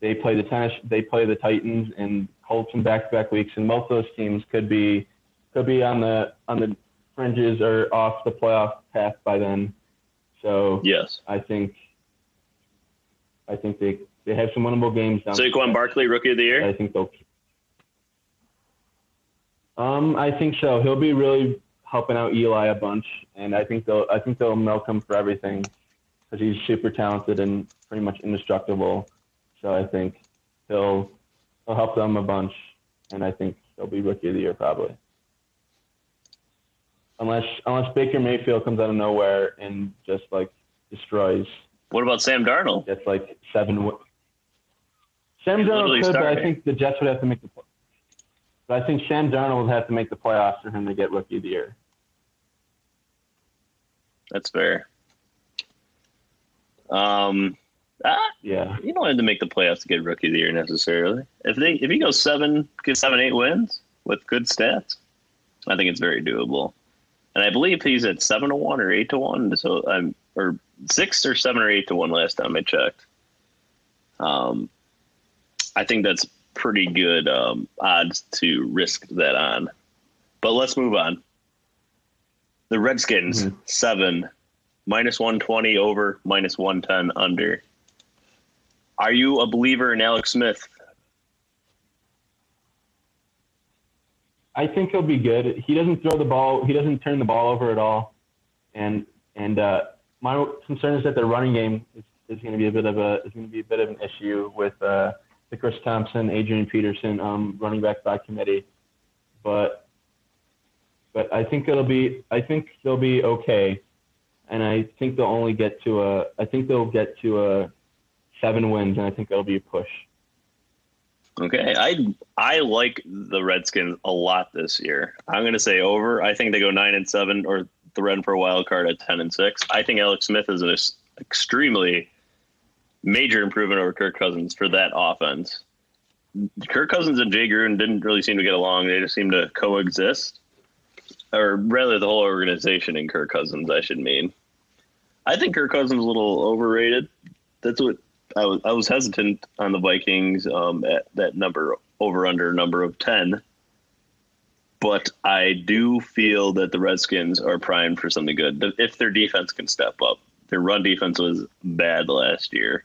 they play the tennis, they play the Titans and Colts in back to back weeks, and both those teams could be could be on the on the fringes or off the playoff path by then. So Yes. I think I think they they have some winnable games down. Saquon Barkley, rookie of the year. I think they'll. Um, I think so. He'll be really helping out Eli a bunch, and I think they'll I think they'll milk him for everything because he's super talented and pretty much indestructible. So I think he'll he'll help them a bunch, and I think he'll be rookie of the year probably. Unless unless Baker Mayfield comes out of nowhere and just like destroys, What about Sam Darnold? gets like seven. Sam Darnold could, but I think the Jets would have to make the. pl- But I think Sam Darnold would have to make the playoffs for him to get rookie of the year. That's fair. Um, ah, Yeah, you don't have to make the playoffs to get rookie of the year necessarily. If they if he goes seven, get seven, eight wins with good stats, I think it's very doable. And I believe he's at seven to one or eight to one. So I'm or six or seven or eight to one last time I checked. Um, I think that's pretty good um, odds to risk that on. But let's move on. The Redskins, mm-hmm. seven, minus 120 over, minus 110 under. Are you a believer in Alex Smith? I think he'll be good. He doesn't throw the ball. He doesn't turn the ball over at all. And and uh, my concern is that the running game is, is going to be a bit of a is going to be a bit of an issue with uh, Chris Thompson, Adrian Peterson um, running back by committee. But but I think it'll be I think they'll be okay, and I think they'll only get to a I think they'll get to a seven wins, and I think that'll be a push. Okay, I I like the Redskins a lot this year. I'm going to say over. I think they go nine and seven, or the run for a wild card at ten and six. I think Alex Smith is an extremely major improvement over Kirk Cousins for that offense. Kirk Cousins and Jay Gruden didn't really seem to get along. They just seemed to coexist, or rather, the whole organization and Kirk Cousins. I should mean. I think Kirk Cousins is a little overrated. That's what I was. I was hesitant on the Vikings um, at that number over under number of ten but I do feel that the Redskins are primed for something good if their defense can step up. Their run defense was bad last year,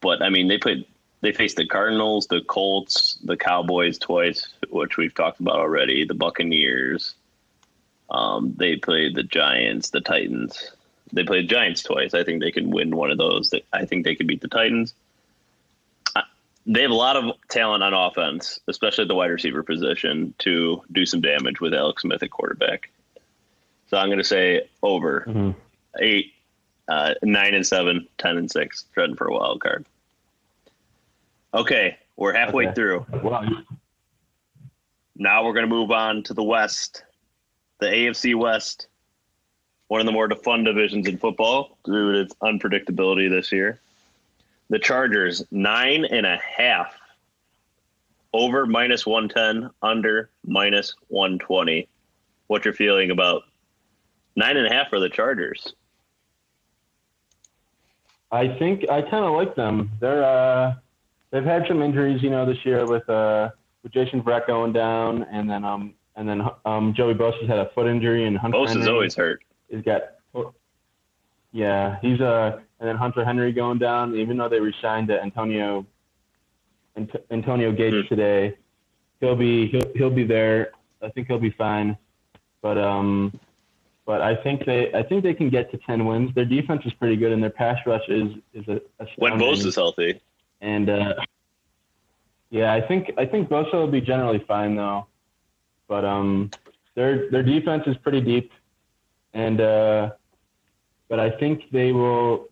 but I mean they played they faced the Cardinals, the Colts, the Cowboys twice, which we've talked about already, the Buccaneers. Um, they played the Giants, the Titans. They played Giants twice. I think they can win one of those. I think they can beat the Titans they have a lot of talent on offense, especially at the wide receiver position, to do some damage with Alex Smith at quarterback. So I'm going to say over mm-hmm. eight, uh, nine and seven, ten and six, treading for a wild card. Okay, we're halfway okay. through. Wow. Now we're going to move on to the West, the AFC West, one of the more fun divisions in football due to its unpredictability this year. The Chargers, nine and a half. Over minus 110, under minus 120. What's your feeling about nine and a half for the Chargers? I think I kind of like them. They're uh, they've had some injuries, you know, this year with uh, with Jason Verrett going down, and then um and then um Joey Bosa's had a foot injury, and Hunter Bosa's always hurt. He's got yeah, he's uh and then Hunter Henry going down, even though they resigned to Antonio Antonio Gates mm-hmm. today. He'll be he'll he'll be there. I think he'll be fine. But um but I think they I think they can get to ten wins. Their defense is pretty good and their pass rush is is a, when Bosa is healthy. And uh yeah, I think I think Bosa will be generally fine though. But um their their defense is pretty deep and uh but I think they will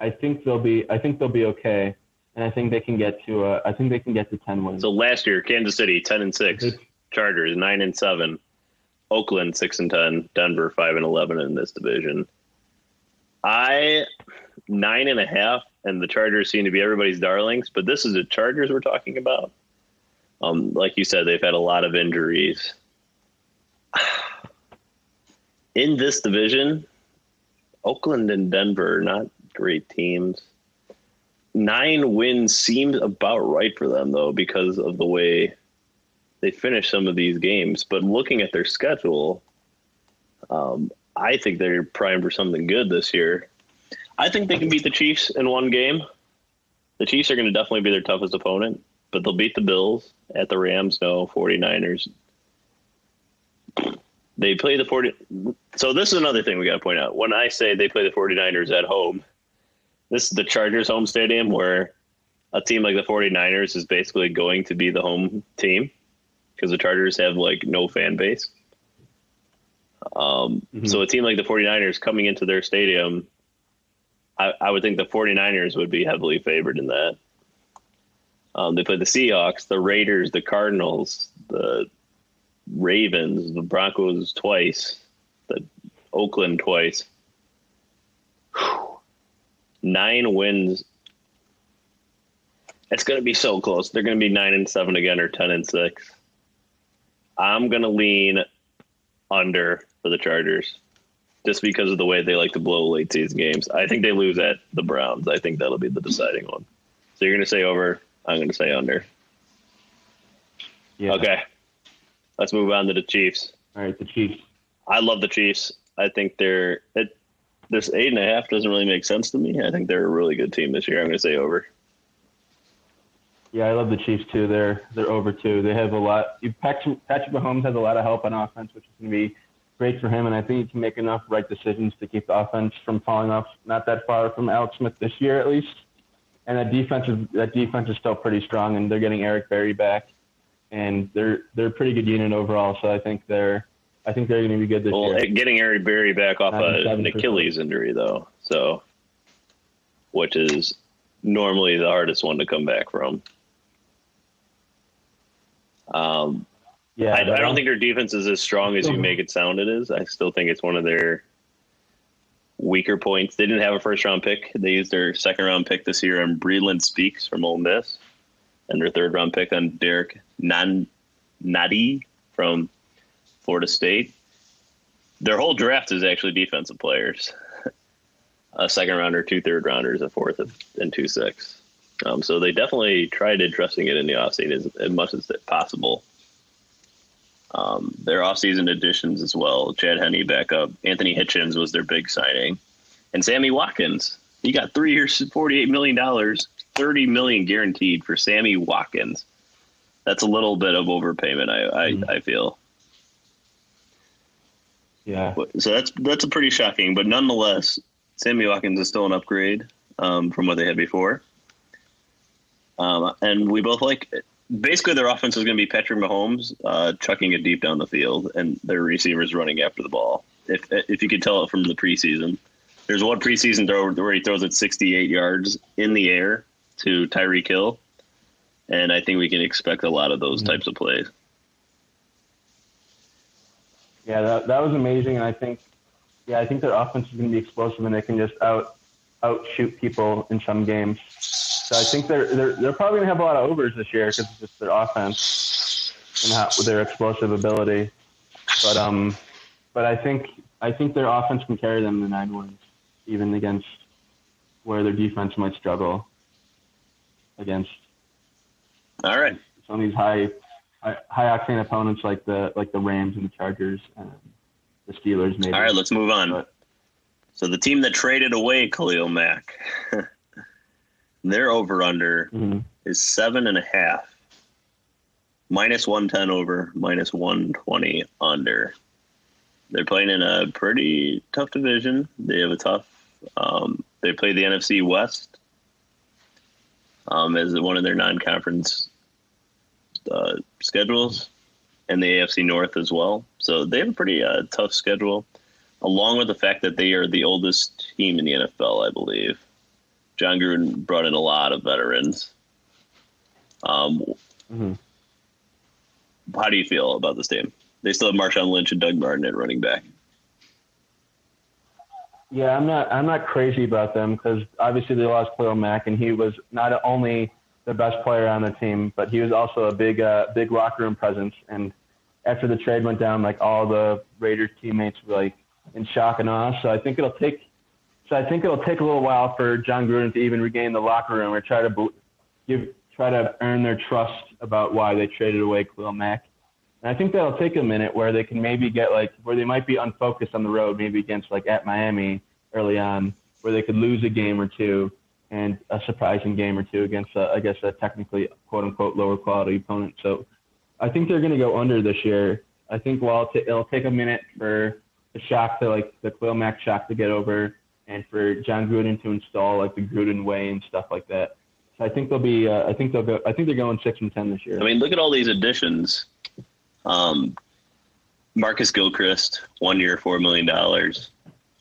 I think they'll be I think they'll be okay, and I think they can get to uh, I think they can get to ten wins. So last year, Kansas City ten and six, Chargers nine and seven, Oakland six and ten, Denver five and eleven in this division. I nine and a half, and the Chargers seem to be everybody's darlings, but this is the Chargers we're talking about. Um, like you said, they've had a lot of injuries. In this division, Oakland and Denver not great teams. Nine wins seems about right for them, though, because of the way they finish some of these games. But looking at their schedule, um, I think they're primed for something good this year. I think they can beat the Chiefs in one game. The Chiefs are going to definitely be their toughest opponent, but they'll beat the Bills at the Rams. No, 49ers. They play the 40. So, this is another thing we got to point out. When I say they play the 49ers at home, this is the Chargers home stadium where a team like the 49ers is basically going to be the home team because the Chargers have like no fan base. Um, mm-hmm. So a team like the 49ers coming into their stadium, I, I, would think the 49ers would be heavily favored in that. Um, they play the Seahawks, the Raiders, the Cardinals, the Ravens, the Broncos twice, the Oakland twice. Whew nine wins. It's going to be so close. They're going to be nine and seven again, or ten and six. I'm going to lean under for the Chargers, just because of the way they like to blow late season games. I think they lose at the Browns. I think that'll be the deciding one. So you're going to say over. I'm going to say under. Yeah. Okay. Let's move on to the Chiefs. All right, the Chiefs. I love the Chiefs. I think they're it, this eight and a half doesn't really make sense to me. I think they're a really good team this year. I'm going to say over. Yeah, I love the Chiefs too. They're they're over too. They have a lot. Patrick, Patrick Mahomes has a lot of help on offense, which is going to be great for him. And I think he can make enough right decisions to keep the offense from falling off not that far from Alex Smith this year at least. And that defense is that defense is still pretty strong, and they're getting Eric Berry back, and they're they're a pretty good unit overall. So I think they're I think they're going to be good this Well, year. getting Eric Berry back off a, 97%. an Achilles injury though, so which is normally the hardest one to come back from. Um, Yeah, I, I don't think their defense is as strong as you Mhm. make it sound it is. I still think it's one of their weaker points. They didn't have a first round pick. They used their second round pick this year on Breeland Speaks from Ole Miss, and their third round pick on Derek Nan Nadi from Florida State. Their whole draft is actually defensive players. a second rounder, two third rounders, a fourth, and two six. Um, so they definitely tried addressing it in the offseason as, as much as possible. Um, their offseason additions as well. Chad Henne back up. Anthony Hitchens was their big signing, and Sammy Watkins. He got three years, forty-eight million dollars, thirty million guaranteed for Sammy Watkins. That's a little bit of overpayment, I I, Mhm. I feel. Yeah, So that's that's a pretty shocking, but nonetheless, Sammy Watkins is still an upgrade um, from what they had before. Um, and we both like it. basically their offense is going to be Patrick Mahomes uh, chucking it deep down the field, and their receivers running after the ball. If if you could tell it from the preseason, there's one preseason throw where he throws it 68 yards in the air to Tyreek Hill, and I think we can expect a lot of those Mhm. types of plays. yeah, that that was amazing, and I think yeah, I think their offense is going to be explosive, and they can just out outshoot people in some games. So I think they're they're they're probably going to have a lot of overs this year because it's just their offense and how, with their explosive ability. But um, but I think I think their offense can carry them to nine wins, even against where their defense might struggle against All right. some of these high high, high octane opponents like the like the Rams and the Chargers and the Steelers. Maybe. All right, let's move on. But- So the team that traded away Khalil Mack, their over under Mhm. is seven and a half, minus one ten over, minus one twenty under. They're playing in a pretty tough division. They have a tough. Um, they play the NFC West um, as one of their non-conference uh, schedules, and the AFC North as well. So they have a pretty uh, tough schedule along with the fact that they are the oldest team in the NFL, I believe. Jon Gruden brought in a lot of veterans. Um, Mhm. How do you feel about this team? They still have Marshawn Lynch and Doug Martin at running back. Yeah, I'm not. I'm not crazy about them because obviously they lost Khalil Mack, and he was not only the best player on the team, but he was also a big, uh, big locker room presence. And after the trade went down, like all the Raiders teammates were like in shock and awe. So I think it'll take. So I think it'll take a little while for Jon Gruden to even regain the locker room or try to give, try to earn their trust about why they traded away Khalil Mack. And I think that'll take a minute where they can maybe get like where they might be unfocused on the road, maybe against like at Miami early on, where they could lose a game or two and a surprising game or two against, a, I guess, a technically quote unquote lower quality opponent. So I think they're going to go under this year. I think while it'll, take a minute for the shock to like the Khalil Mack shock to get over, and for Jon Gruden to install like the Gruden way and stuff like that. So I think they'll be. Uh, I think they'll go. I think they're going six and ten this year. I mean, look at all these additions. Um, Marcus Gilchrist, one year, $4 million.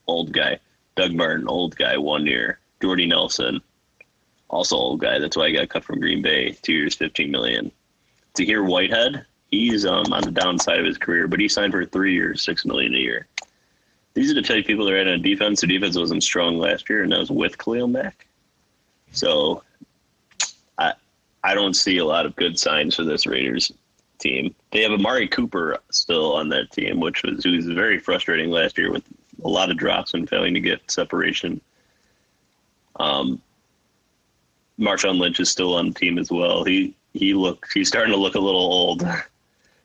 Old guy. Doug Martin, old guy, one year. Jordy Nelson, also old guy. That's why he got cut from Green Bay, two years, $15 million. Tahir Whitehead, he's um, on the downside of his career, but he signed for three years, 6 million a year. These are the type of people that are at on defense. Their defense wasn't strong last year, and that was with Khalil Mack. So I I don't see a lot of good signs for this Raiders team. They have Amari Cooper still on that team, which was who was very frustrating last year with a lot of drops and failing to get separation. Um, Marshawn Lynch is still on the team as well. He he looks he's starting to look a little old.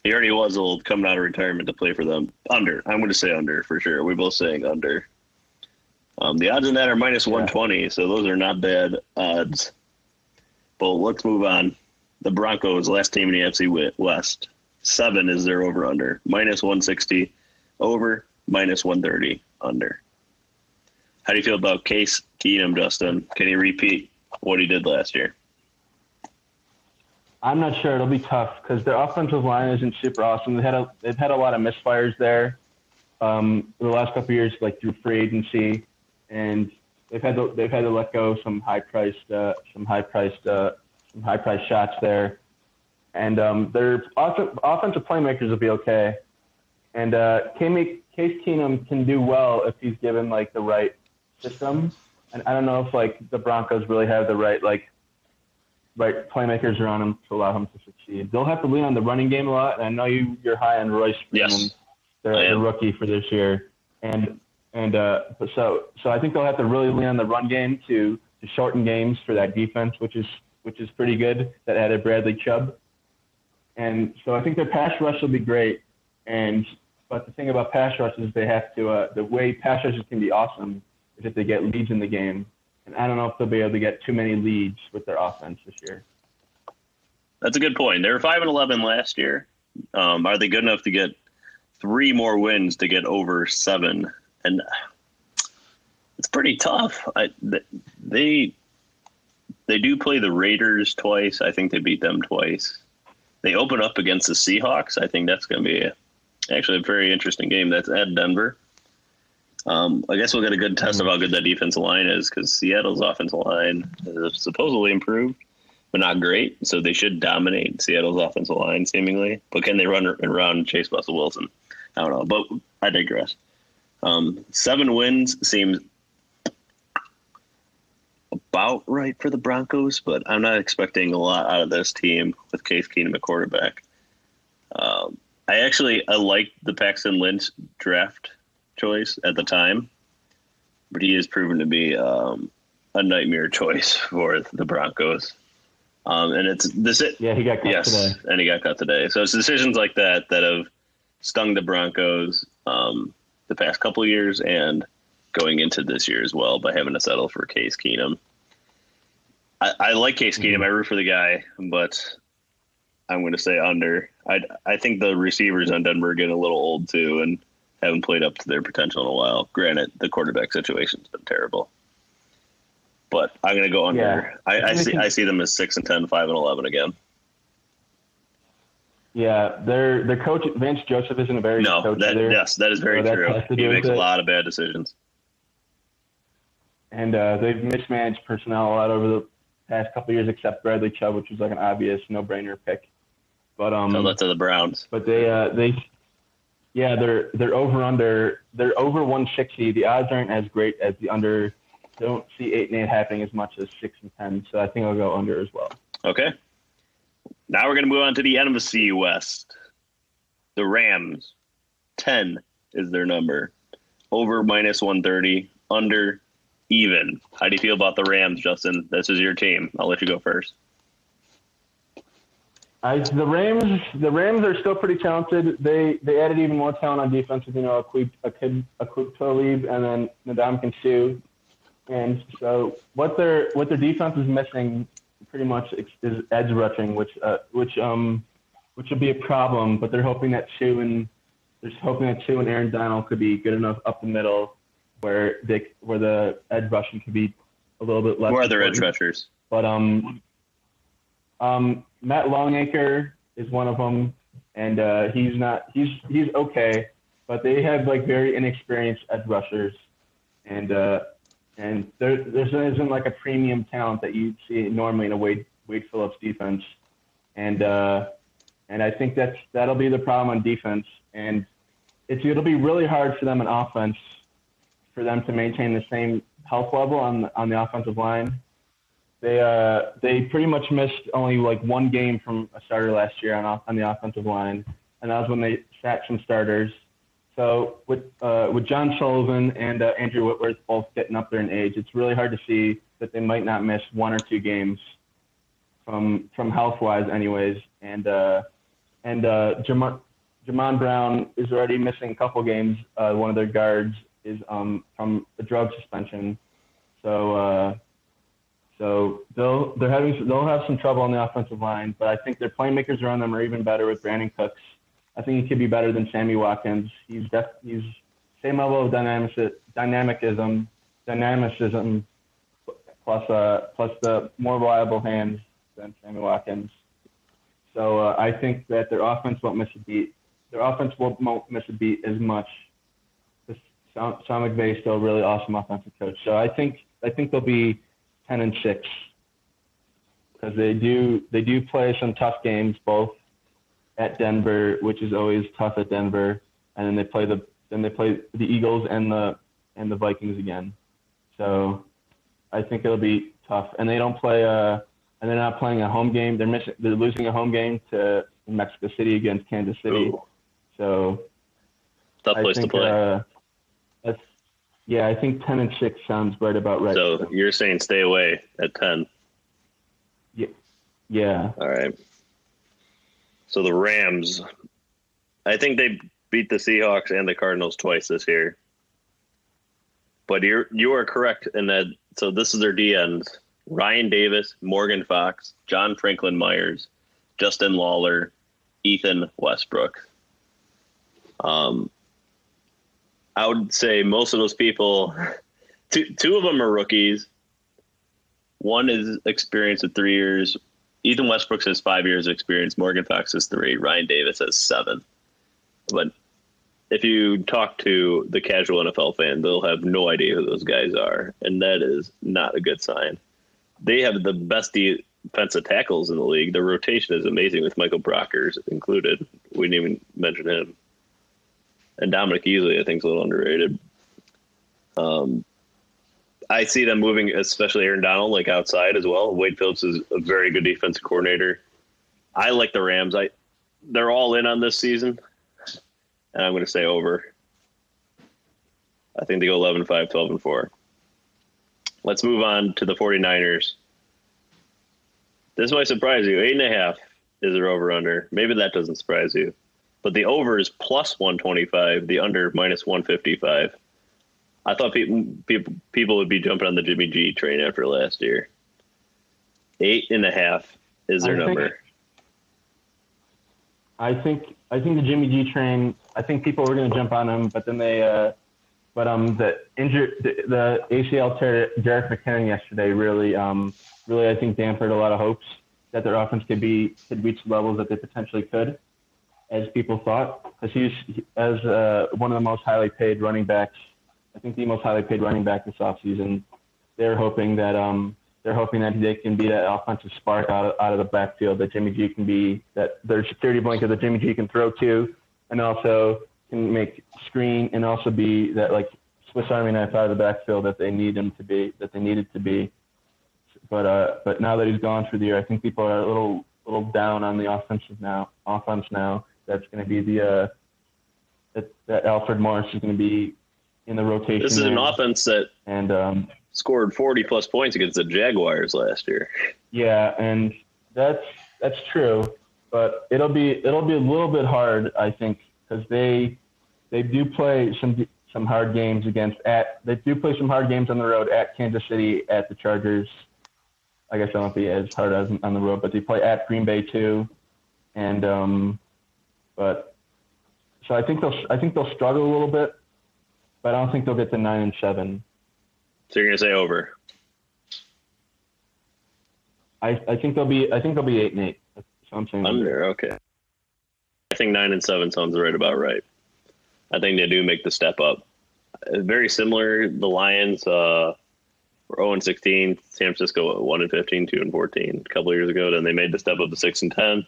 He already was old coming out of retirement to play for them. Under. I'm going to say under for sure. We're both saying under. Um, the odds in that are minus 120, so those are not bad odds. But let's move on. The Broncos, last team in the NFC West. Seven is their over under. Minus 160 over, minus 130 under. How do you feel about Case Keenum, Justin? Can he repeat what he did last year? I'm not sure. It'll be tough because their offensive line isn't super awesome. They had a they've had a lot of misfires there um, the last couple years, like through free agency, and they've had to, they've had to let go some high priced uh, some high priced uh, some high priced shots there, and um, their off- offensive playmakers will be okay, and uh, Case Keenum can do well if he's given like the right system, and I don't know if like the Broncos really have the right like right playmakers around him to allow him to succeed. They'll have to lean on the running game a lot. And I know you you're high on Royce Freeman, yes, the, the rookie for this year, and and uh, so so I think they'll have to really lean on the run game to to shorten games for that defense, which is which is pretty good. That added Bradley Chubb, and so I think their pass rush will be great. And but the thing about pass rush is they have to uh, the way pass rushes can be awesome is if they get leads in the game and I don't know if they'll be able to get too many leads with their offense this year. That's a good point. They were five and eleven last year. Um, are they good enough to get three more wins to get over seven? And it's pretty tough. I, they they do play the Raiders twice. I think they beat them twice. They open up against the Seahawks. I think that's going to be a, actually a very interesting game. That's at Denver. Um, I guess we'll get a good test of how good that defensive line is because Seattle's offensive line is supposedly improved, but not great. So they should dominate Seattle's offensive line seemingly. But can they run around Chase Russell Wilson? I don't know. But I digress. Um, seven wins seems about right for the Broncos, but I'm not expecting a lot out of this team with Case Keenum at quarterback. Um, I actually I like the Paxton Lynch draft choice at the time, but he has proven to be um, a nightmare choice for the Broncos. Um, and it's this. It, Yeah, he got cut yes, today. and he got cut today. So it's decisions like that that have stung the Broncos um, the past couple years and going into this year as well by having to settle for Case Keenum. I, I like Case Keenum. Mm-hmm. I root for the guy, but I'm going to say under. I I think the receivers on Denver are getting a little old too, and haven't played up to their potential in a while. Granted, the quarterback situation's been terrible, but I'm going to go under. Yeah. I, I see I see them as six and 10, 5 and eleven again. Yeah, their their coach Vance Joseph isn't a very no. Good coach that, either. Yes, that is very so true. He makes a lot of bad decisions, and uh, they've mismanaged personnel a lot over the past couple years, except Bradley Chubb, which was like an obvious no brainer pick. But um, so that's to the Browns. But they uh, they yeah, they're they're over under they're over 160. The odds aren't as great as the under. Don't see eight and eight happening as much as six and ten. So I think I'll go under as well. Okay. Now we're gonna move on to the NFC West. The Rams, ten is their number. Over minus 130. Under even. How do you feel about the Rams, Justin? This is your team. I'll let you go first. I, the Rams, the Rams are still pretty talented. They they added even more talent on defense with you know Aqib, Aqib, Aqib Talib and then Ndamukong Suh. And so what their what their defense is missing pretty much is edge rushing, which uh, which um which would be a problem. But they're hoping that Suh and they're hoping that Suh and Aaron Donald could be good enough up the middle where they where the edge rushing could be a little bit less. Where are their edge rushers? But um um Matt Longacre is one of them, and uh, he's not he's he's okay, but they have like very inexperienced edge rushers, and uh, and there there isn't like a premium talent that you see normally in a Wade Wade Phillips defense, and uh, and I think that's that'll be the problem on defense, and it's it'll be really hard for them in offense for them to maintain the same health level on on the offensive line they uh, they pretty much missed only like one game from a starter last year on off, on the offensive line, and that was when they sat some starters. So with uh, with John Sullivan and uh, Andrew Whitworth both getting up there in age, it's really hard to see that they might not miss one or two games from from health wise, anyways. And uh, and uh, Jamon, Jamon Brown is already missing a couple games. Uh, one of their guards is um, from a drug suspension, so uh, so they'll they're having they'll have some trouble on the offensive line. But I think their playmakers around them are even better with Brandin Cooks. I think he could be better than Sammy Watkins. He's def, he's same level of dynamic, dynamicism, dynamicism, plus uh, plus the more reliable hands than Sammy Watkins. So uh, I think that their offense won't miss a beat. Their offense won't, won't miss a beat as much. Sean, McVay is still a really awesome offensive coach. So I think I think they'll be ten and six because they do they do play some tough games both at Denver, which is always tough at Denver, and then they play the then they play the Eagles and the and the Vikings again. So I think it'll be tough. And they don't play uh and they're not playing a home game. They're missing they're losing a home game to Mexico City against Kansas City. Ooh. So Tough I place think, to play. Uh, yeah, I think ten and six sounds right about right. so you're saying stay away at 10. yeah. All right. So the Rams, I think they beat the Seahawks and the Cardinals twice this year. But you're you are correct in that. So this is their DNs: Ryan Davis, Morgan Fox, John Franklin Myers, Justin Lawler, Ethan Westbrook. Um, I would say most of those people, two two of them are rookies. One is experienced with three years. Ethan Westbrook has five years of experience. Morgan Fox has three. Ryan Davis has seven. But if you talk to the casual NFL fan, they'll have no idea who those guys are, and that is not a good sign. They have the best defensive tackles in the league. Their rotation is amazing with Michael Brockers included. We didn't even mention him. And Dominique Easley, I think, is a little underrated. Um, I see them moving, especially Aaron Donald, like outside as well. Wade Phillips is a very good defensive coordinator. I like the Rams. I they're all in on this season, and I'm going to say over. I think they go 11 5, 12 and 4. Let's move on to the 49ers. This might surprise you. Eight and a half is their over under. Maybe that doesn't surprise you. But the over is plus 125, the under minus 155. I thought people people people would be jumping on the Jimmy G train after last year. Eight and a half is their I think- number. I think I think the Jimmy G train. I think people were going to jump on him, but then they. Uh, but um, the injured the, the ACL tear Jerick McKinnon yesterday really um really I think dampened a lot of hopes that their offense could be could reach levels that they potentially could, as people thought. Because he's as uh, one of the most highly paid running backs. I think the most highly paid running back this offseason. They're hoping that um they're hoping that they can be that offensive spark out of, out of the backfield that Jimmy G can be that their security blanket that Jimmy G can throw to, and also can make screen and also be that like Swiss Army knife out of the backfield that they need him to be that they needed to be. But uh, but now that he's gone for the year, I think people are a little little down on the offensive now offense now. That's going to be the uh, that, that Alfred Morris is going to be in the rotation. This is an there. offense that and um, scored 40 plus points against the Jaguars last year. Yeah, and that's that's true, but it'll be it'll be a little bit hard, I think, because they they do play some some hard games against at they do play some hard games on the road at Kansas City at the Chargers. I guess I won't be as hard as on the road, but they play at Green Bay too, and um, but so I think they'll I think they'll struggle a little bit, but I don't think they'll get to nine and seven. So you're going to say over. I, I think they'll be I think they'll be eight and eight. That's what I'm saying. Under, okay. I think nine and seven sounds right about right. I think they do make the step up. Uh, Very similar. The Lions uh, were 0 and 16. San Francisco 1 and 15, 2 and 14 a couple years ago. Then they made the step up to 6 and 10.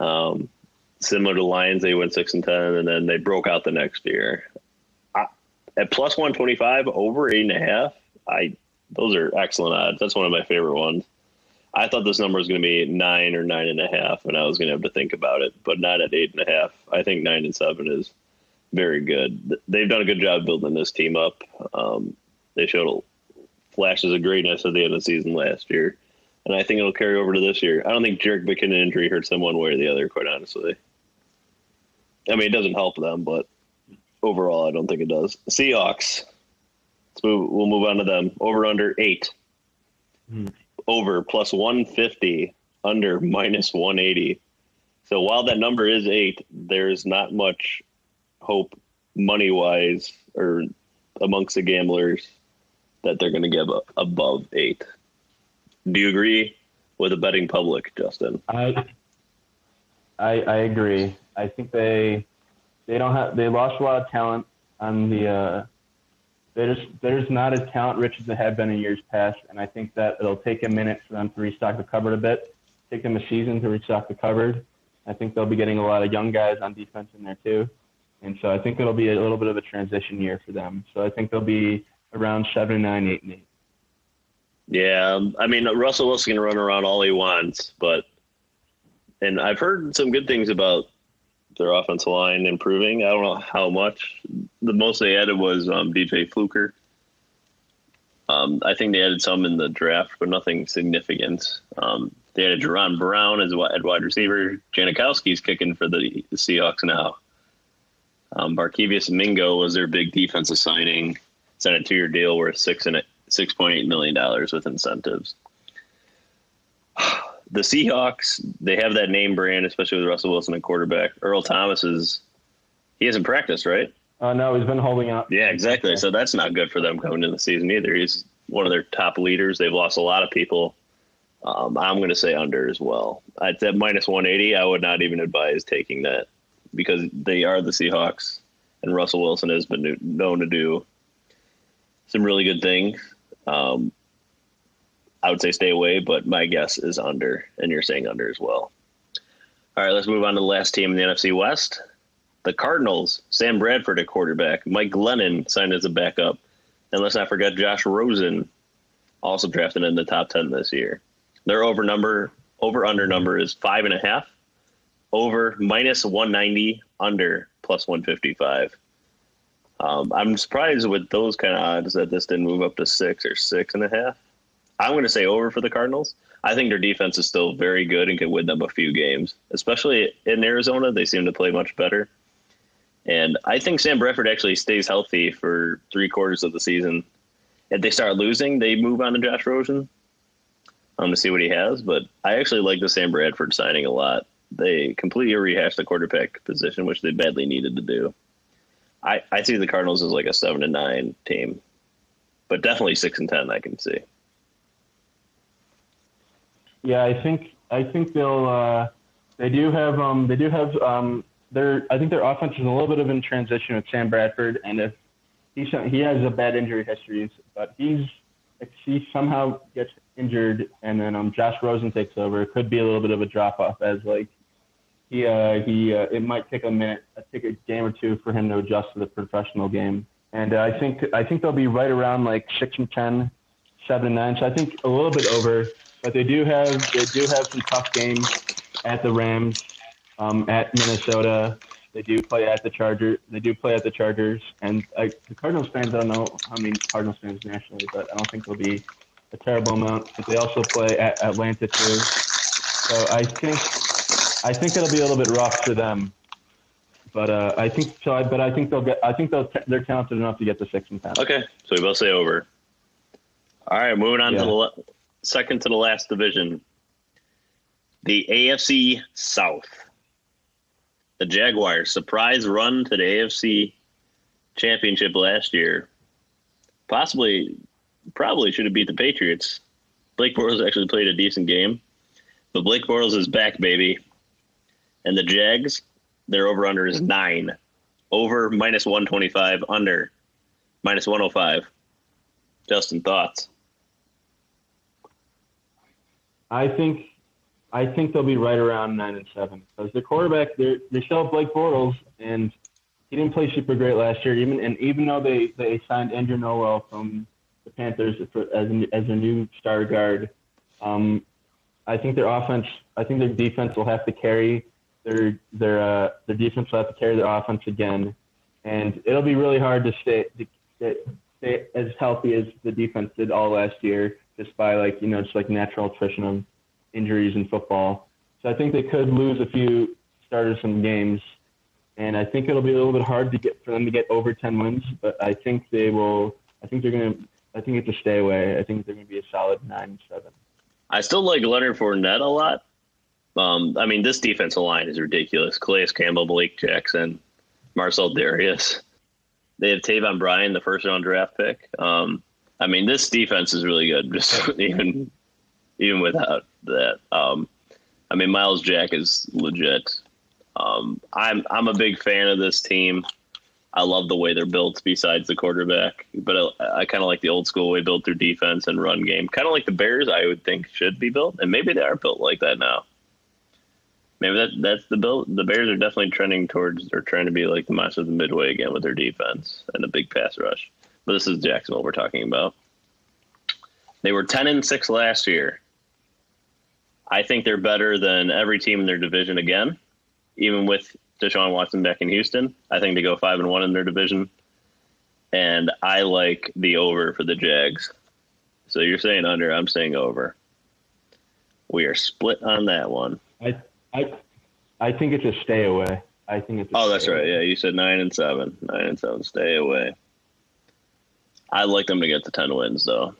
Um, similar to Lions, they went 6 and 10, and then they broke out the next year. I, at plus 125, over eight and a half. I those are excellent odds. That's one of my favorite ones. I thought this number was going to be nine or nine and a half, and I was going to have to think about it, but not at eight and a half. I think nine and seven is very good. They've done a good job building this team up. Um, they showed flashes of greatness at the end of the season last year, and I think it'll carry over to this year. I don't think Jerick McKinnon injury hurts them one way or the other. Quite honestly, I mean it doesn't help them, but overall, I don't think it does. Seahawks. Let's move. We'll move on to them. Over under eight. Hmm. Over plus one fifty. Under minus one eighty. So while that number is eight, there's not much hope money wise or amongst the gamblers that they're going to give a, above eight. Do you agree with the betting public, Justin? I, I I agree. I think they they don't have they lost a lot of talent on the. Uh, there's there's not as talent rich as they have been in years past, and I think that it'll take a minute for them to restock the cupboard a bit. Take them a season to restock the cupboard. I think they'll be getting a lot of young guys on defense in there too, and so I think it'll be a little bit of a transition year for them. So I think they'll be around seven, nine, eight, and eight. Yeah, um, I mean Russell Wilson can run around all he wants, but and I've heard some good things about their offensive line improving. I don't know how much. The most they added was um, DJ Fluker. Um, I think they added some in the draft, but nothing significant. Um, they added Jaron Brown as wide, wide receiver. Janikowski's kicking for the, the Seahawks now. Um, Barkevious Mingo was their big defensive signing. Signed a two-year deal worth six and six point eight million dollars with incentives. The Seahawks, they have that name brand, especially with Russell Wilson at quarterback. Earl Thomas is he hasn't practiced, right? Uh, no, he's been holding out. Yeah, exactly. So that's not good for them coming into the season either. He's one of their top leaders. They've lost a lot of people. Um, I'm going to say under as well. At that minus 180, I would not even advise taking that because they are the Seahawks, and Russell Wilson has been known to do some really good things. Um, I would say stay away, but my guess is under, and you're saying under as well. All right, let's move on to the last team in the NFC West. The Cardinals, Sam Bradford at quarterback, Mike Glennon signed as a backup, and let's not forget Josh Rosen, also drafted in the top ten this year. Their over number, over under number is five and a half. Over minus one ninety, under plus one fifty five. Um, I'm surprised with those kind of odds that this didn't move up to six or six and a half. I'm going to say over for the Cardinals. I think their defense is still very good and can win them a few games, especially in Arizona. They seem to play much better. And I think Sam Bradford actually stays healthy for three quarters of the season. If they start losing, they move on to Josh Rosen um, to see what he has. But I actually like the Sam Bradford signing a lot. They completely rehashed the quarterback position, which they badly needed to do. I, I see the Cardinals as like a seven to nine team, but definitely six and ten. I can see. Yeah, I think I think they'll uh, they do have um, they do have um, their I think their offense is a little bit of in transition with Sam Bradford, and if he he has a bad injury history, but he's if he somehow gets injured and then um, Josh Rosen takes over, it could be a little bit of a drop off as like he uh, he uh, it might take a minute, uh, take a game or two for him to adjust to the professional game. And uh, I think I think they'll be right around like six and ten, seven and nine. So I think a little bit over but they do have they do have some tough games at the Rams, um, at Minnesota. They do play at the Chargers. They do play at the Chargers, and I, the Cardinals fans. I don't know how many Cardinals fans nationally, but I don't think there'll be a terrible amount. But they also play at Atlanta too. So I think I think it'll be a little bit rough for them. But uh, I think so. I, but I think they'll get. I think they'll. They're talented enough to get the six and ten. Okay, so we both say over. All right, moving on yeah. to the second to the last division, the AFC South. The Jaguars surprise run to the AFC championship last year. Possibly, probably should have beat the Patriots. Blake Bortles actually played a decent game, but Blake Bortles is back, baby. And the Jags, their over under is nine. Over minus 125, under minus 105. Justin, thoughts? I think I think they'll be right around nine and seven. Because the quarterback they're, they still have Blake Bortles and he didn't play super great last year. Even and even though they they signed Andrew Norwell from the Panthers for, as a, as a new star guard, um, I think their offense, I think their defense will have to carry their their uh, their defense will have to carry their offense again, and it'll be really hard to stay to, stay as healthy as the defense did all last year, just by like you know just like natural attrition of injuries in football. So I think they could lose a few starters some games, and I think it'll be a little bit hard to get for them to get over 10 wins. But I think they will. I think they're gonna. I think it's a stay away. I think they're gonna be a solid nine seven. I still like Leonard Fournette a lot. Um, I mean, this defensive line is ridiculous. Calais Campbell, Blake Jackson, Marcell Dareus. They have Taven Bryan, the first round draft pick. Um, I mean, this defense is really good, just even even without that. Um, I mean, Myles Jack is legit. Um, I'm I'm a big fan of this team. I love the way they're built. Besides the quarterback, but I, I kind of like the old school way built their defense and run game, kind of like the Bears. I would think should be built, and maybe they are built like that now. Maybe that that's the build. The Bears are definitely trending towards. They're trying to be like the monster of the midway again with their defense and a big pass rush. But this is Jacksonville we're talking about. They were ten and six last year. I think they're better than every team in their division again, even with Deshaun Watson back in Houston. I think they go five and one in their division, and I like the over for the Jags. So you're saying under, I'm saying over. We are split on that one. I I I think it's a stay away. I think it's. oh, that's right. Yeah, you said nine and seven. Nine and seven. Stay away. I'd like them to get to ten wins though.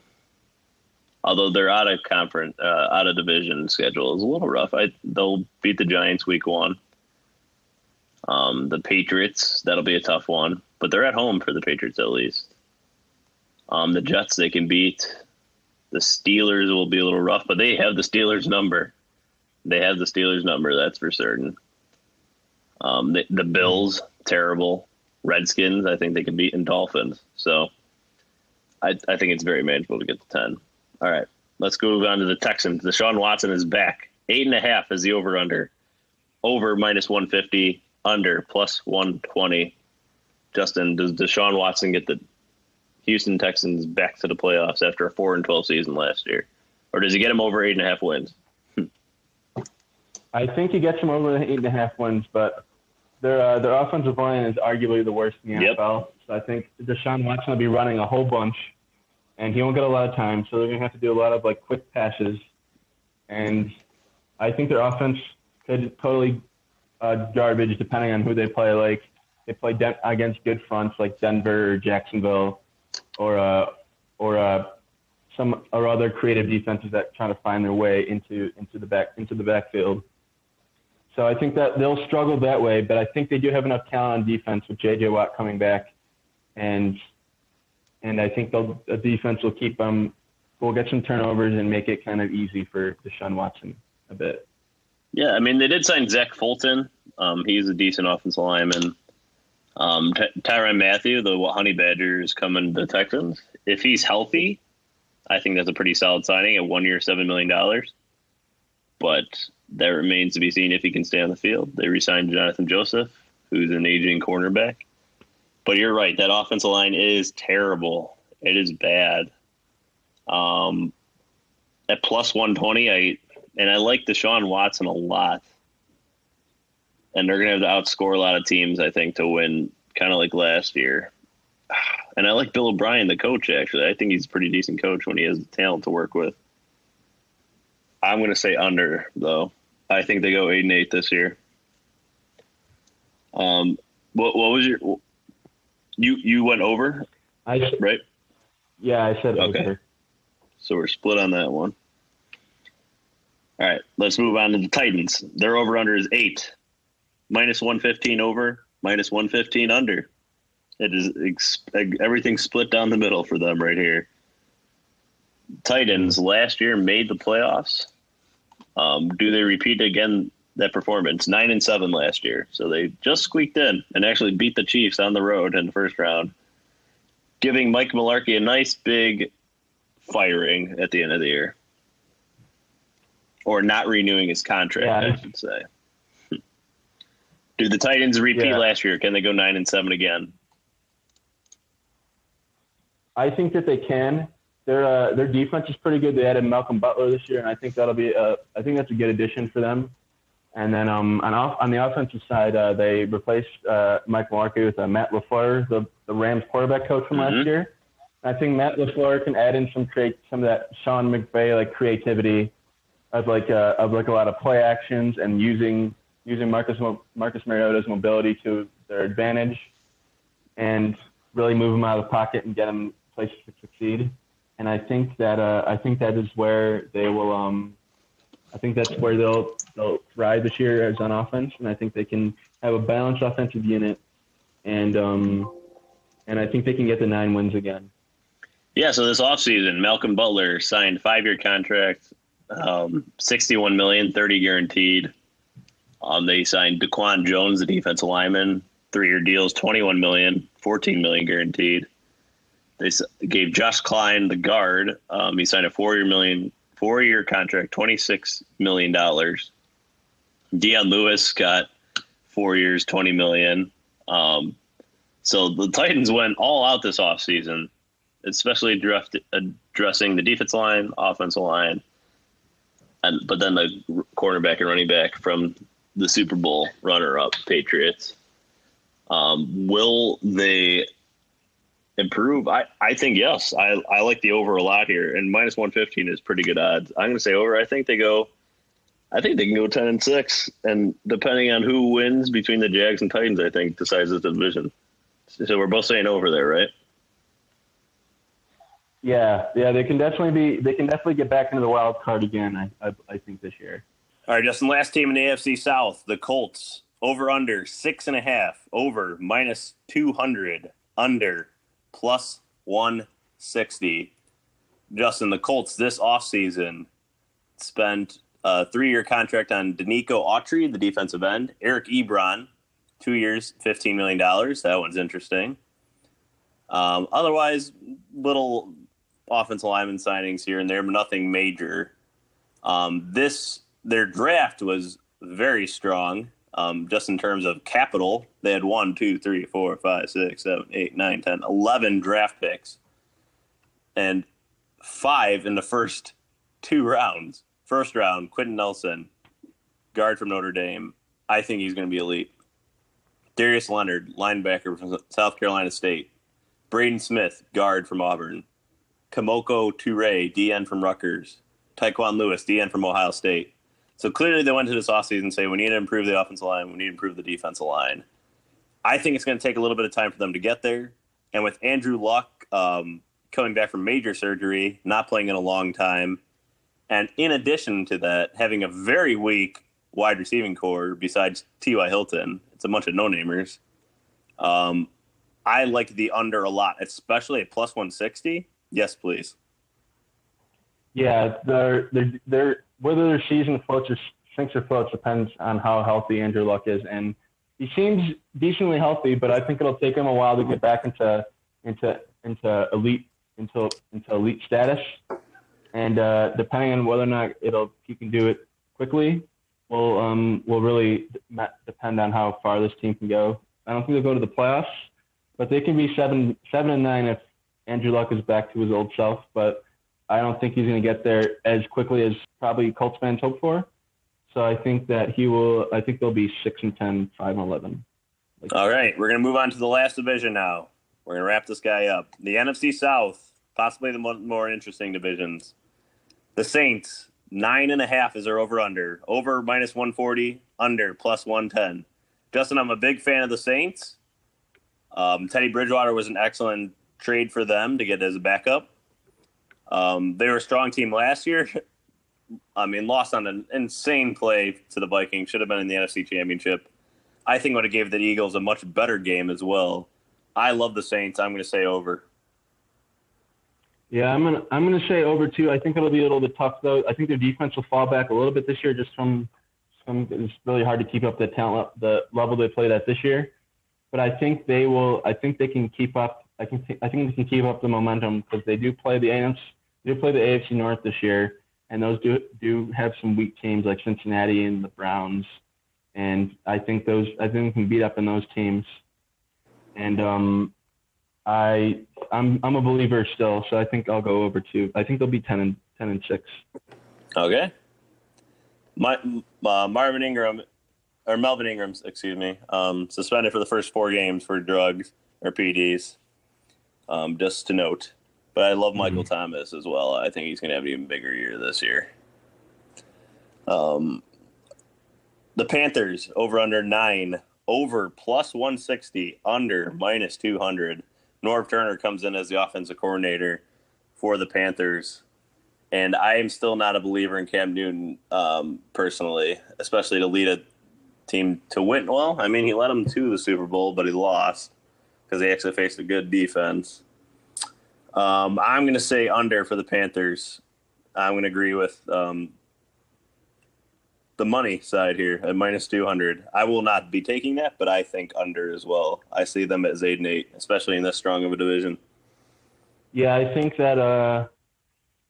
Although they're out of conference, uh, out of division schedule is a little rough. I they'll beat the Giants week one. Um, the Patriots that'll be a tough one, but they're at home for the Patriots at least. Um, the Jets they can beat. The Steelers will be a little rough, but they have the Steelers number. They have the Steelers number, that's for certain. Um, the, the Bills, terrible. Redskins, I think they can beat, and Dolphins. So I, I think it's very manageable to get to 10. All right, let's go on to the Texans. Deshaun Watson is back. Eight and a half is the over under. Over minus 150, under plus 120. Justin, does Deshaun Watson get the Houston Texans back to the playoffs after a 4 and 12 season last year? Or does he get them over eight and a half wins? I think he gets them over eight and a half wins, but their uh, their offensive line is arguably the worst in the Yep. NFL. I think Deshaun Watson will be running a whole bunch, and he won't get a lot of time. So they're gonna have to do a lot of like quick passes, and I think their offense could totally uh, garbage depending on who they play. Like they play Den- against good fronts like Denver or Jacksonville, or uh, or uh, some or other creative defenses that try to find their way into into the back into the backfield. So I think that they'll struggle that way, but I think they do have enough talent on defense with J.J. Watt coming back, and and I think they'll, the defense will keep them. We'll get some turnovers and make it kind of easy for Deshaun Watson a bit. Yeah, I mean, they did sign Zach Fulton. Um, he's a decent offensive lineman. Um, Ty- Tyrann Mathieu, the Honey Badgers, coming to the Texans. If he's healthy, I think that's a pretty solid signing at one year, $7 million. But that remains to be seen if he can stay on the field. They re signed Jonathan Joseph, who's an aging cornerback. But you're right, that offensive line is terrible. It is bad. Um, at plus 120, I and I like Deshaun Watson a lot. And they're going to have to outscore a lot of teams, I think, to win, kind of like last year. And I like Bill O'Brien, the coach, actually. I think he's a pretty decent coach when he has the talent to work with. I'm going to say under, though. I think they go 8 and 8 this year. Um, what, what was your. You, you went over, I right? yeah, I said Okay. over. So we're split on that one. All right, let's move on to the Titans. Their over under is eight, minus one fifteen over, minus one fifteen under. It is ex- everything split down the middle for them right here. Titans last year made the playoffs. Um, do they repeat again that performance? Nine and seven last year, so they just squeaked in and actually beat the Chiefs on the road in the first round, giving Mike Mularkey a nice big firing at the end of the year, or not renewing his contract, Yeah. I should say. Do the Titans repeat Yeah. last year? Can they go nine and seven again? I think that they can. Their uh, their defense is pretty good. They added Malcolm Butler this year, and I think that'll be a, I think that's a good addition for them. And then um, on off, on the offensive side, uh, they replaced uh, Mike Mularkey with uh, Matt LaFleur, the the Rams quarterback coach from Mhm. last year. I think Matt LaFleur can add in some create some of that Sean McVay like creativity of like uh, of like a lot of play actions and using using Marcus Marcus Mariota's mobility to their advantage, and really move him out of the pocket and get him places to succeed. And I think that uh, I think that is where they will. Um, I think that's where they'll they'll ride this year as on offense, and I think they can have a balanced offensive unit, and um, and I think they can get the nine wins again. Yeah, so this offseason, Malcolm Butler signed five year contract, um, 61 million, 30 guaranteed. Um, they signed DaQuan Jones, the defensive lineman, three year deals, 21 million, 14 million guaranteed. They gave Josh Kline the guard, um, he signed a four year million, four year contract, 26 million dollars. Dion Lewis got four years, 20 million. Um, so the Titans went all out this offseason especially addressing the defense line, offensive line, and but then the cornerback and running back from the Super Bowl runner-up Patriots. Um, will they improve? I, I think yes. I, I like the over a lot here, and minus one fifteen is pretty good odds. I'm going to say over. I think they go. I think they can go ten and six, and depending on who wins between the Jags and Titans, I think decides the division. So we're both saying over there, right? Yeah, yeah, they can definitely be. They can definitely get back into the wild card again. I, I, I think this year. All right, Justin. Last team in the AFC South, the Colts. Over under six and a half. Over minus two hundred. Under plus one sixty. Justin, the Colts this offseason spent a three-year contract on Denico Autry, the defensive end. Eric Ebron, two years, fifteen million dollars. That one's interesting. Um, otherwise, little offensive lineman signings here and there, but nothing major. Um, this their draft was very strong, um, just in terms of capital. They had one, two, three, four, five, six, seven, eight, nine, ten, eleven draft picks, and five in the first two rounds. First round, Quenton Nelson, guard from Notre Dame. I think he's going to be elite. Darius Leonard, linebacker from South Carolina State. Braden Smith, guard from Auburn. Kemoko Turay, DN from Rutgers, Tyquan Lewis, DN from Ohio State. So clearly they went to this offseason and say, we need to improve the offensive line, we need to improve the defensive line. I think it's going to take a little bit of time for them to get there. And with Andrew Luck um, coming back from major surgery, not playing in a long time, and in addition to that, having a very weak wide receiving core besides T.Y. Hilton, it's a bunch of no namers. Um, I like the under a lot, especially at plus 160. Yes, please. Yeah, they're, they're, they're, whether their season floats or sinks or floats depends on how healthy Andrew Luck is. And he seems decently healthy, but I think it'll take him a while to get back into into into elite into into elite status. And uh, depending on whether or not it'll he can do it quickly, will um, will really depend on how far this team can go. I don't think they'll go to the playoffs, but they can be seven seven and nine if Andrew Luck is back to his old self, but I don't think he's going to get there as quickly as probably Colts fans hope for. So I think that he will. I think they'll be six and 10, 5 and eleven. Like All right, we're going to move on to the last division now. We're going to wrap this guy up. The NFC South, possibly the more interesting divisions. The Saints, nine and a half is their over under. Over minus 140, under plus 110. Justin, I'm a big fan of the Saints. Um, Teddy Bridgewater was an excellent trade for them to get as a backup. Um, they were a strong team last year. I mean, lost on an insane play to the Vikings. Should have been in the NFC Championship. I think would have gave the Eagles a much better game as well. I love the Saints. I'm going to say over. Yeah, I'm gonna I'm gonna say over too. I think it'll be a little bit tough though. I think their defense will fall back a little bit this year, just from some. It's really hard to keep up the talent, the level they played at this year. But I think they will. I think they can keep up I can I think they can keep up the momentum because they do play the they do play the AFC North this year, and those do do have some weak teams like Cincinnati and the Browns, and I think those I think we can beat up in those teams, and um, I I'm I'm a believer still, so I think I'll go over two. I think they'll be ten and ten and six. Okay. My uh, Marvin Ingram or Melvin Ingram's, excuse me, um, suspended for the first four games for drugs or PDs. um, just to note. But I love Michael mm-hmm. Thomas as well. I think he's going to have an even bigger year this year. Um, the Panthers over under nine, over plus 160, under minus 200. Norv Turner comes in as the offensive coordinator for the Panthers. And I am still not a believer in Cam Newton um, personally, especially to lead a team to win. Well, I mean, he led them to the Super Bowl, but he lost because they actually faced a good defense. Um, I'm going to say under for the Panthers. I'm going to agree with um, the money side here at minus 200. I will not be taking that, but I think under as well. I see them as 8 and 8, especially in this strong of a division. Yeah, I think that, uh,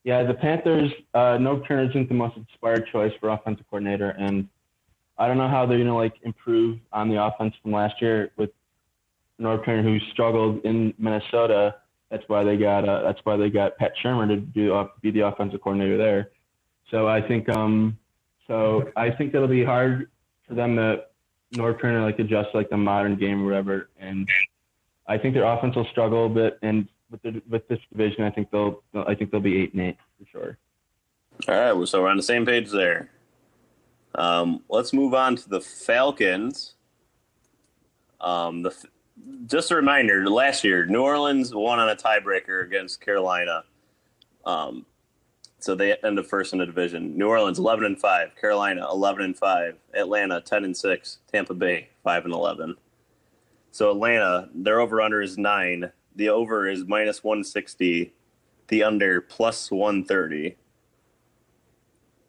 yeah, the Panthers, uh, Norv Turner isn't the most inspired choice for offensive coordinator. And I don't know how they're going to like improve on the offense from last year with Norv Turner, who struggled in Minnesota that's why they got uh, that's why they got Pat Shurmur to do uh, be the offensive coordinator there. So I think um so I think it'll be hard for them to Norv Turner like adjust like the modern game or whatever. And I think their offense will struggle a bit. And with the, with this division, I think they'll I think they'll be eight and eight for sure. All right, well, so we're on the same page there. Um, let's move on to the Falcons. Um, the just a reminder, last year New Orleans won on a tiebreaker against Carolina. Um, so they ended first in the division. New Orleans eleven and five, Carolina eleven and five, Atlanta ten and six, Tampa Bay five and eleven. So Atlanta, their over under is nine. The over is minus one sixty. The under plus one thirty.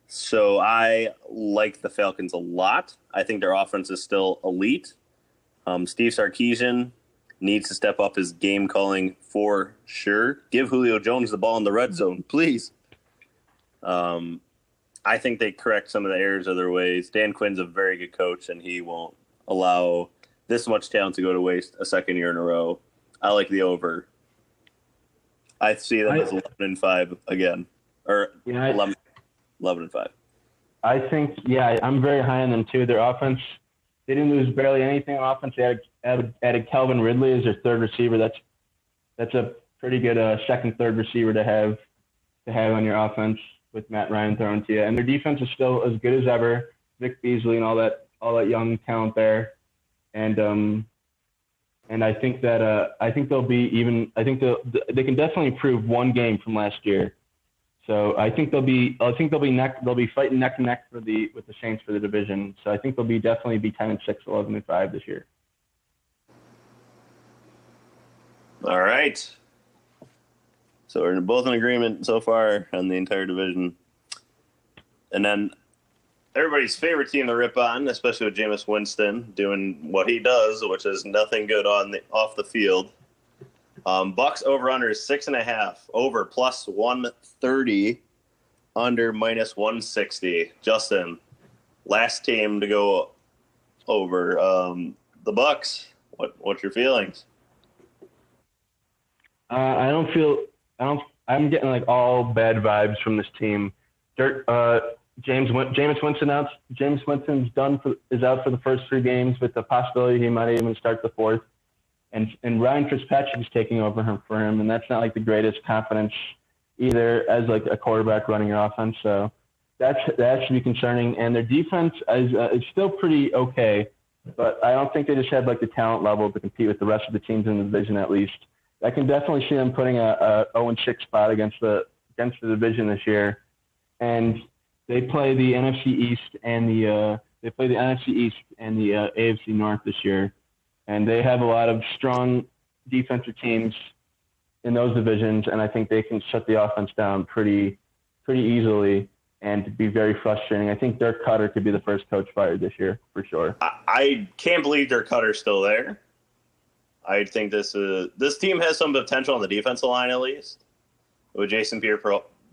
So I like the Falcons a lot. I think their offense is still elite. Um, Steve Sarkisian needs to step up his game calling for sure. Give Julio Jones the ball in the red zone, please. Um, I think they correct some of the errors of their ways. Dan Quinn's a very good coach, and he won't allow this much talent to go to waste a second year in a row. I like the over. I see them I, as 11 and 5 again, or yeah, 11, 11 and 5. I think, yeah, I'm very high on them too. Their offense – they didn't lose barely anything on offense. They added, added, Calvin Ridley as their third receiver. That's that's a pretty good uh, second, third receiver to have to have on your offense with Matt Ryan throwing to you. And their defense is still as good as ever. Vic Beasley and all that all that young talent there. And um and I think that uh I think they'll be even I think they they can definitely improve one game from last year. So I think they'll be I think they'll be neck they'll be fighting neck and neck for the with the Saints for the division. So I think they'll be definitely be 10 and 6, 11 and 5 this year. All right. So we're both in agreement so far on the entire division. And then everybody's favorite team to rip on, especially with Jameis Winston doing what he does, which is nothing good on the off the field. Um, Bucks over under is six and a half. Over plus one thirty. Under minus one sixty. Justin, last team to go over. Um, the Bucks. What what's your feelings? Uh, I don't feel. I don't. I'm getting like all bad vibes from this team. Dirt. Uh, James Jameis Winston out. Jameis Winston's done for is out for the first three games with the possibility he might even start the fourth and and Ryan is taking over him for him, and that's not like the greatest confidence either as like a quarterback running your offense. So that's that should be concerning. And their defense is uh, is still pretty okay, but I don't think they just have like the talent level to compete with the rest of the teams in the division at least. I can definitely see them putting a, a 0 6 spot against the against the division this year, and they play the NFC East and the uh, they play the NFC East and the uh, AFC North this year and they have a lot of strong defensive teams in those divisions, and I think they can shut the offense down pretty pretty easily and be very frustrating. I think Dirk Koetter could be the first coach fired this year for sure. I, I can't believe Dirk Koetter's still there. I think this is this team has some potential on the defensive line at least with Jason Pierre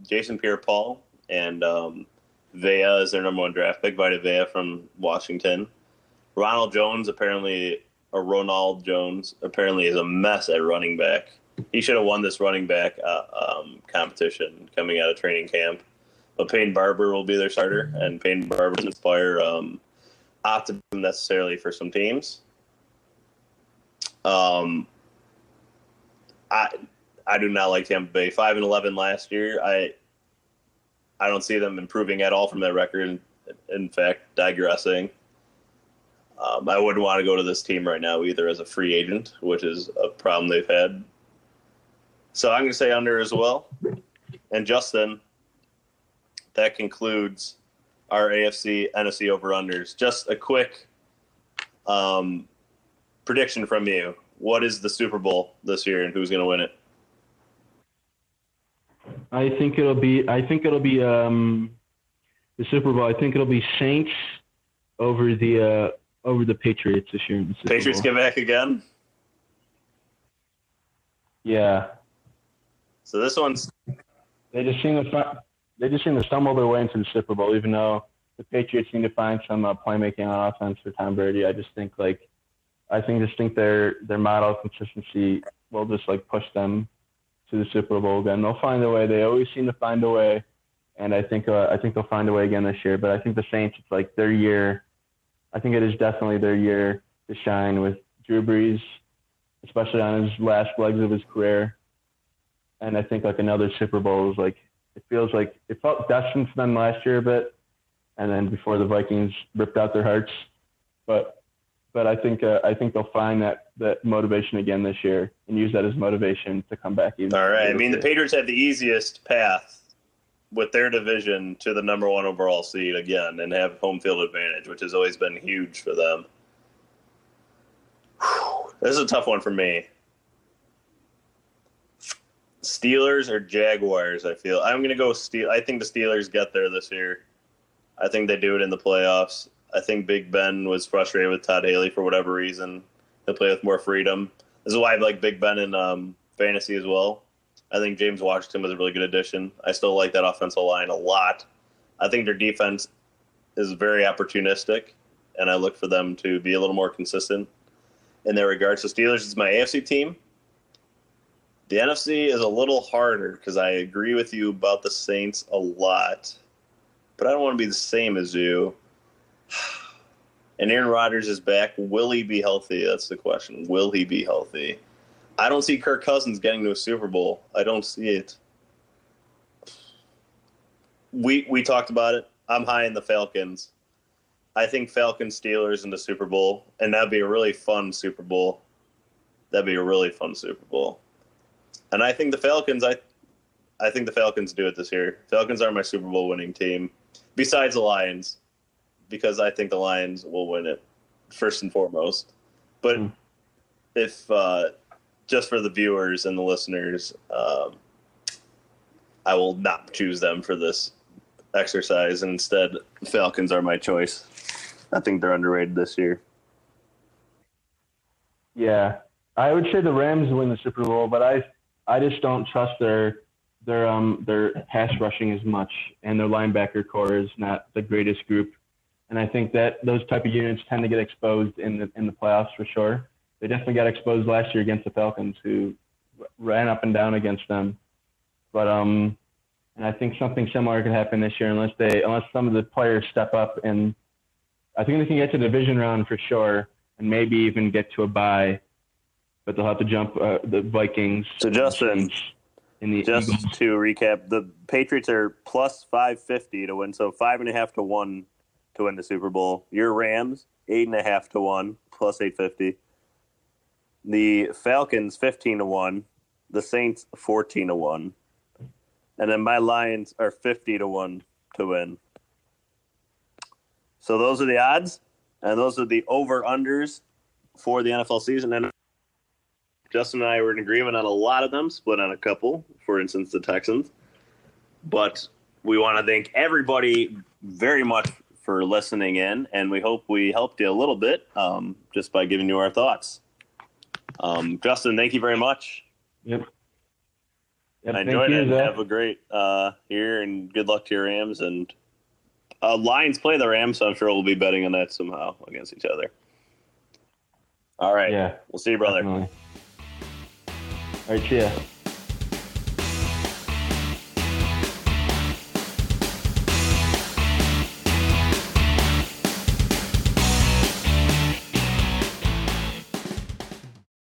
Jason Pierre Paul and um, Vea is their number one draft pick, Vita Vea from Washington. Ronald Jones apparently or Ronald Jones apparently is a mess at running back. He should have won this running back uh, um, competition coming out of training camp. But Peyton Barber will be their starter, and Peyton Barber will inspire um, optimism necessarily for some teams. Um, I I do not like Tampa Bay. Five and eleven last year. I I don't see them improving at all from that record. In fact, digressing. Um, I wouldn't want to go to this team right now either as a free agent, which is a problem they've had. So I'm going to say under as well. And Justin, that concludes our AFC NFC over unders. Just a quick um, prediction from you. What is the Super Bowl this year, and who's going to win it? I think it'll be. I think it'll be um, the Super Bowl. I think it'll be Saints over the uh, over the Patriots this year. In the Super Patriots get back again. Yeah, So this one's they just seem to fi- they just seem to stumble their way into the Super Bowl, even though the Patriots seem to find some uh, playmaking on offense for Tom Brady. I just think like I think just think their their model of consistency will just like push them to the Super Bowl again. They'll find a way. They always seem to find a way, and I think uh, I think they'll find a way again this year. But I think the Saints, it's like their year. I think it is definitely their year to shine with Drew Brees, especially on his last legs of his career. And I think like another Super Bowl is like it feels like it felt destined for them last year a bit, and then before the Vikings ripped out their hearts. But but I think uh, I think they'll find that that motivation again this year and use that as motivation to come back even. all right. I mean, the Patriots have the easiest path with their division to the number one overall seed again, and have home field advantage, which has always been huge for them. This is a tough one for me. Steelers or Jaguars? I feel I'm going to go Steel. I think the Steelers get there this year. I think they do it in the playoffs. I think Big Ben was frustrated with Todd Haley for whatever reason. He'll play with more freedom. This is why I like Big Ben in um, fantasy as well. I think James Washington was a really good addition. I still like that offensive line a lot. I think their defense is very opportunistic, and I look for them to be a little more consistent in their regards. So Steelers is my AFC team. The NFC is a little harder because I agree with you about the Saints a lot, but I don't want to be the same as you. And Aaron Rodgers is back. Will he be healthy? That's the question. Will he be healthy? I don't see Kirk Cousins getting to a Super Bowl. I don't see it. We we talked about it. I'm high in the Falcons. I think Falcons Steelers in the Super Bowl, and that'd be a really fun Super Bowl. That'd be a really fun Super Bowl. And I think the Falcons. I I think the Falcons do it this year. Falcons are my Super Bowl winning team, besides the Lions, because I think the Lions will win it first and foremost. But Hmm. if uh, just for the viewers and the listeners, um, I will not choose them for this exercise. And instead, Falcons are my choice. I think they're underrated this year. Yeah, I would say the Rams win the Super Bowl, but I I just don't trust their their um their pass rushing as much, and their linebacker core is not the greatest group. And I think that those type of units tend to get exposed in the in the playoffs for sure. They definitely got exposed last year against the Falcons, who ran up and down against them. But um, and I think something similar could happen this year unless they unless some of the players step up and I think they can get to the division round for sure and maybe even get to a bye. But they'll have to jump uh, the Vikings. So, Justin, in the Just Eagles. to recap, the Patriots are plus 550 to win, so five and a half to one to win the Super Bowl. Your Rams, eight and a half to one, plus 850. The Falcons, 15 to one. The Saints, 14 to one. And then my Lions are 50 to one to win. So those are the odds, and those are the over unders for the NFL season. And Justin and I were in agreement on a lot of them, split on a couple. For instance, the Texans. But we want to thank everybody very much for listening in, and we hope we helped you a little bit um, just by giving you our thoughts. Um, Justin, thank you very much. Yep. Yep, I enjoyed you, it. Zach. Have a great uh, year, and good luck to your Rams. And uh, Lions play the Rams, so I'm sure we'll be betting on that somehow against each other. All right. Yeah, We'll see you, brother. definitely. All right, see ya.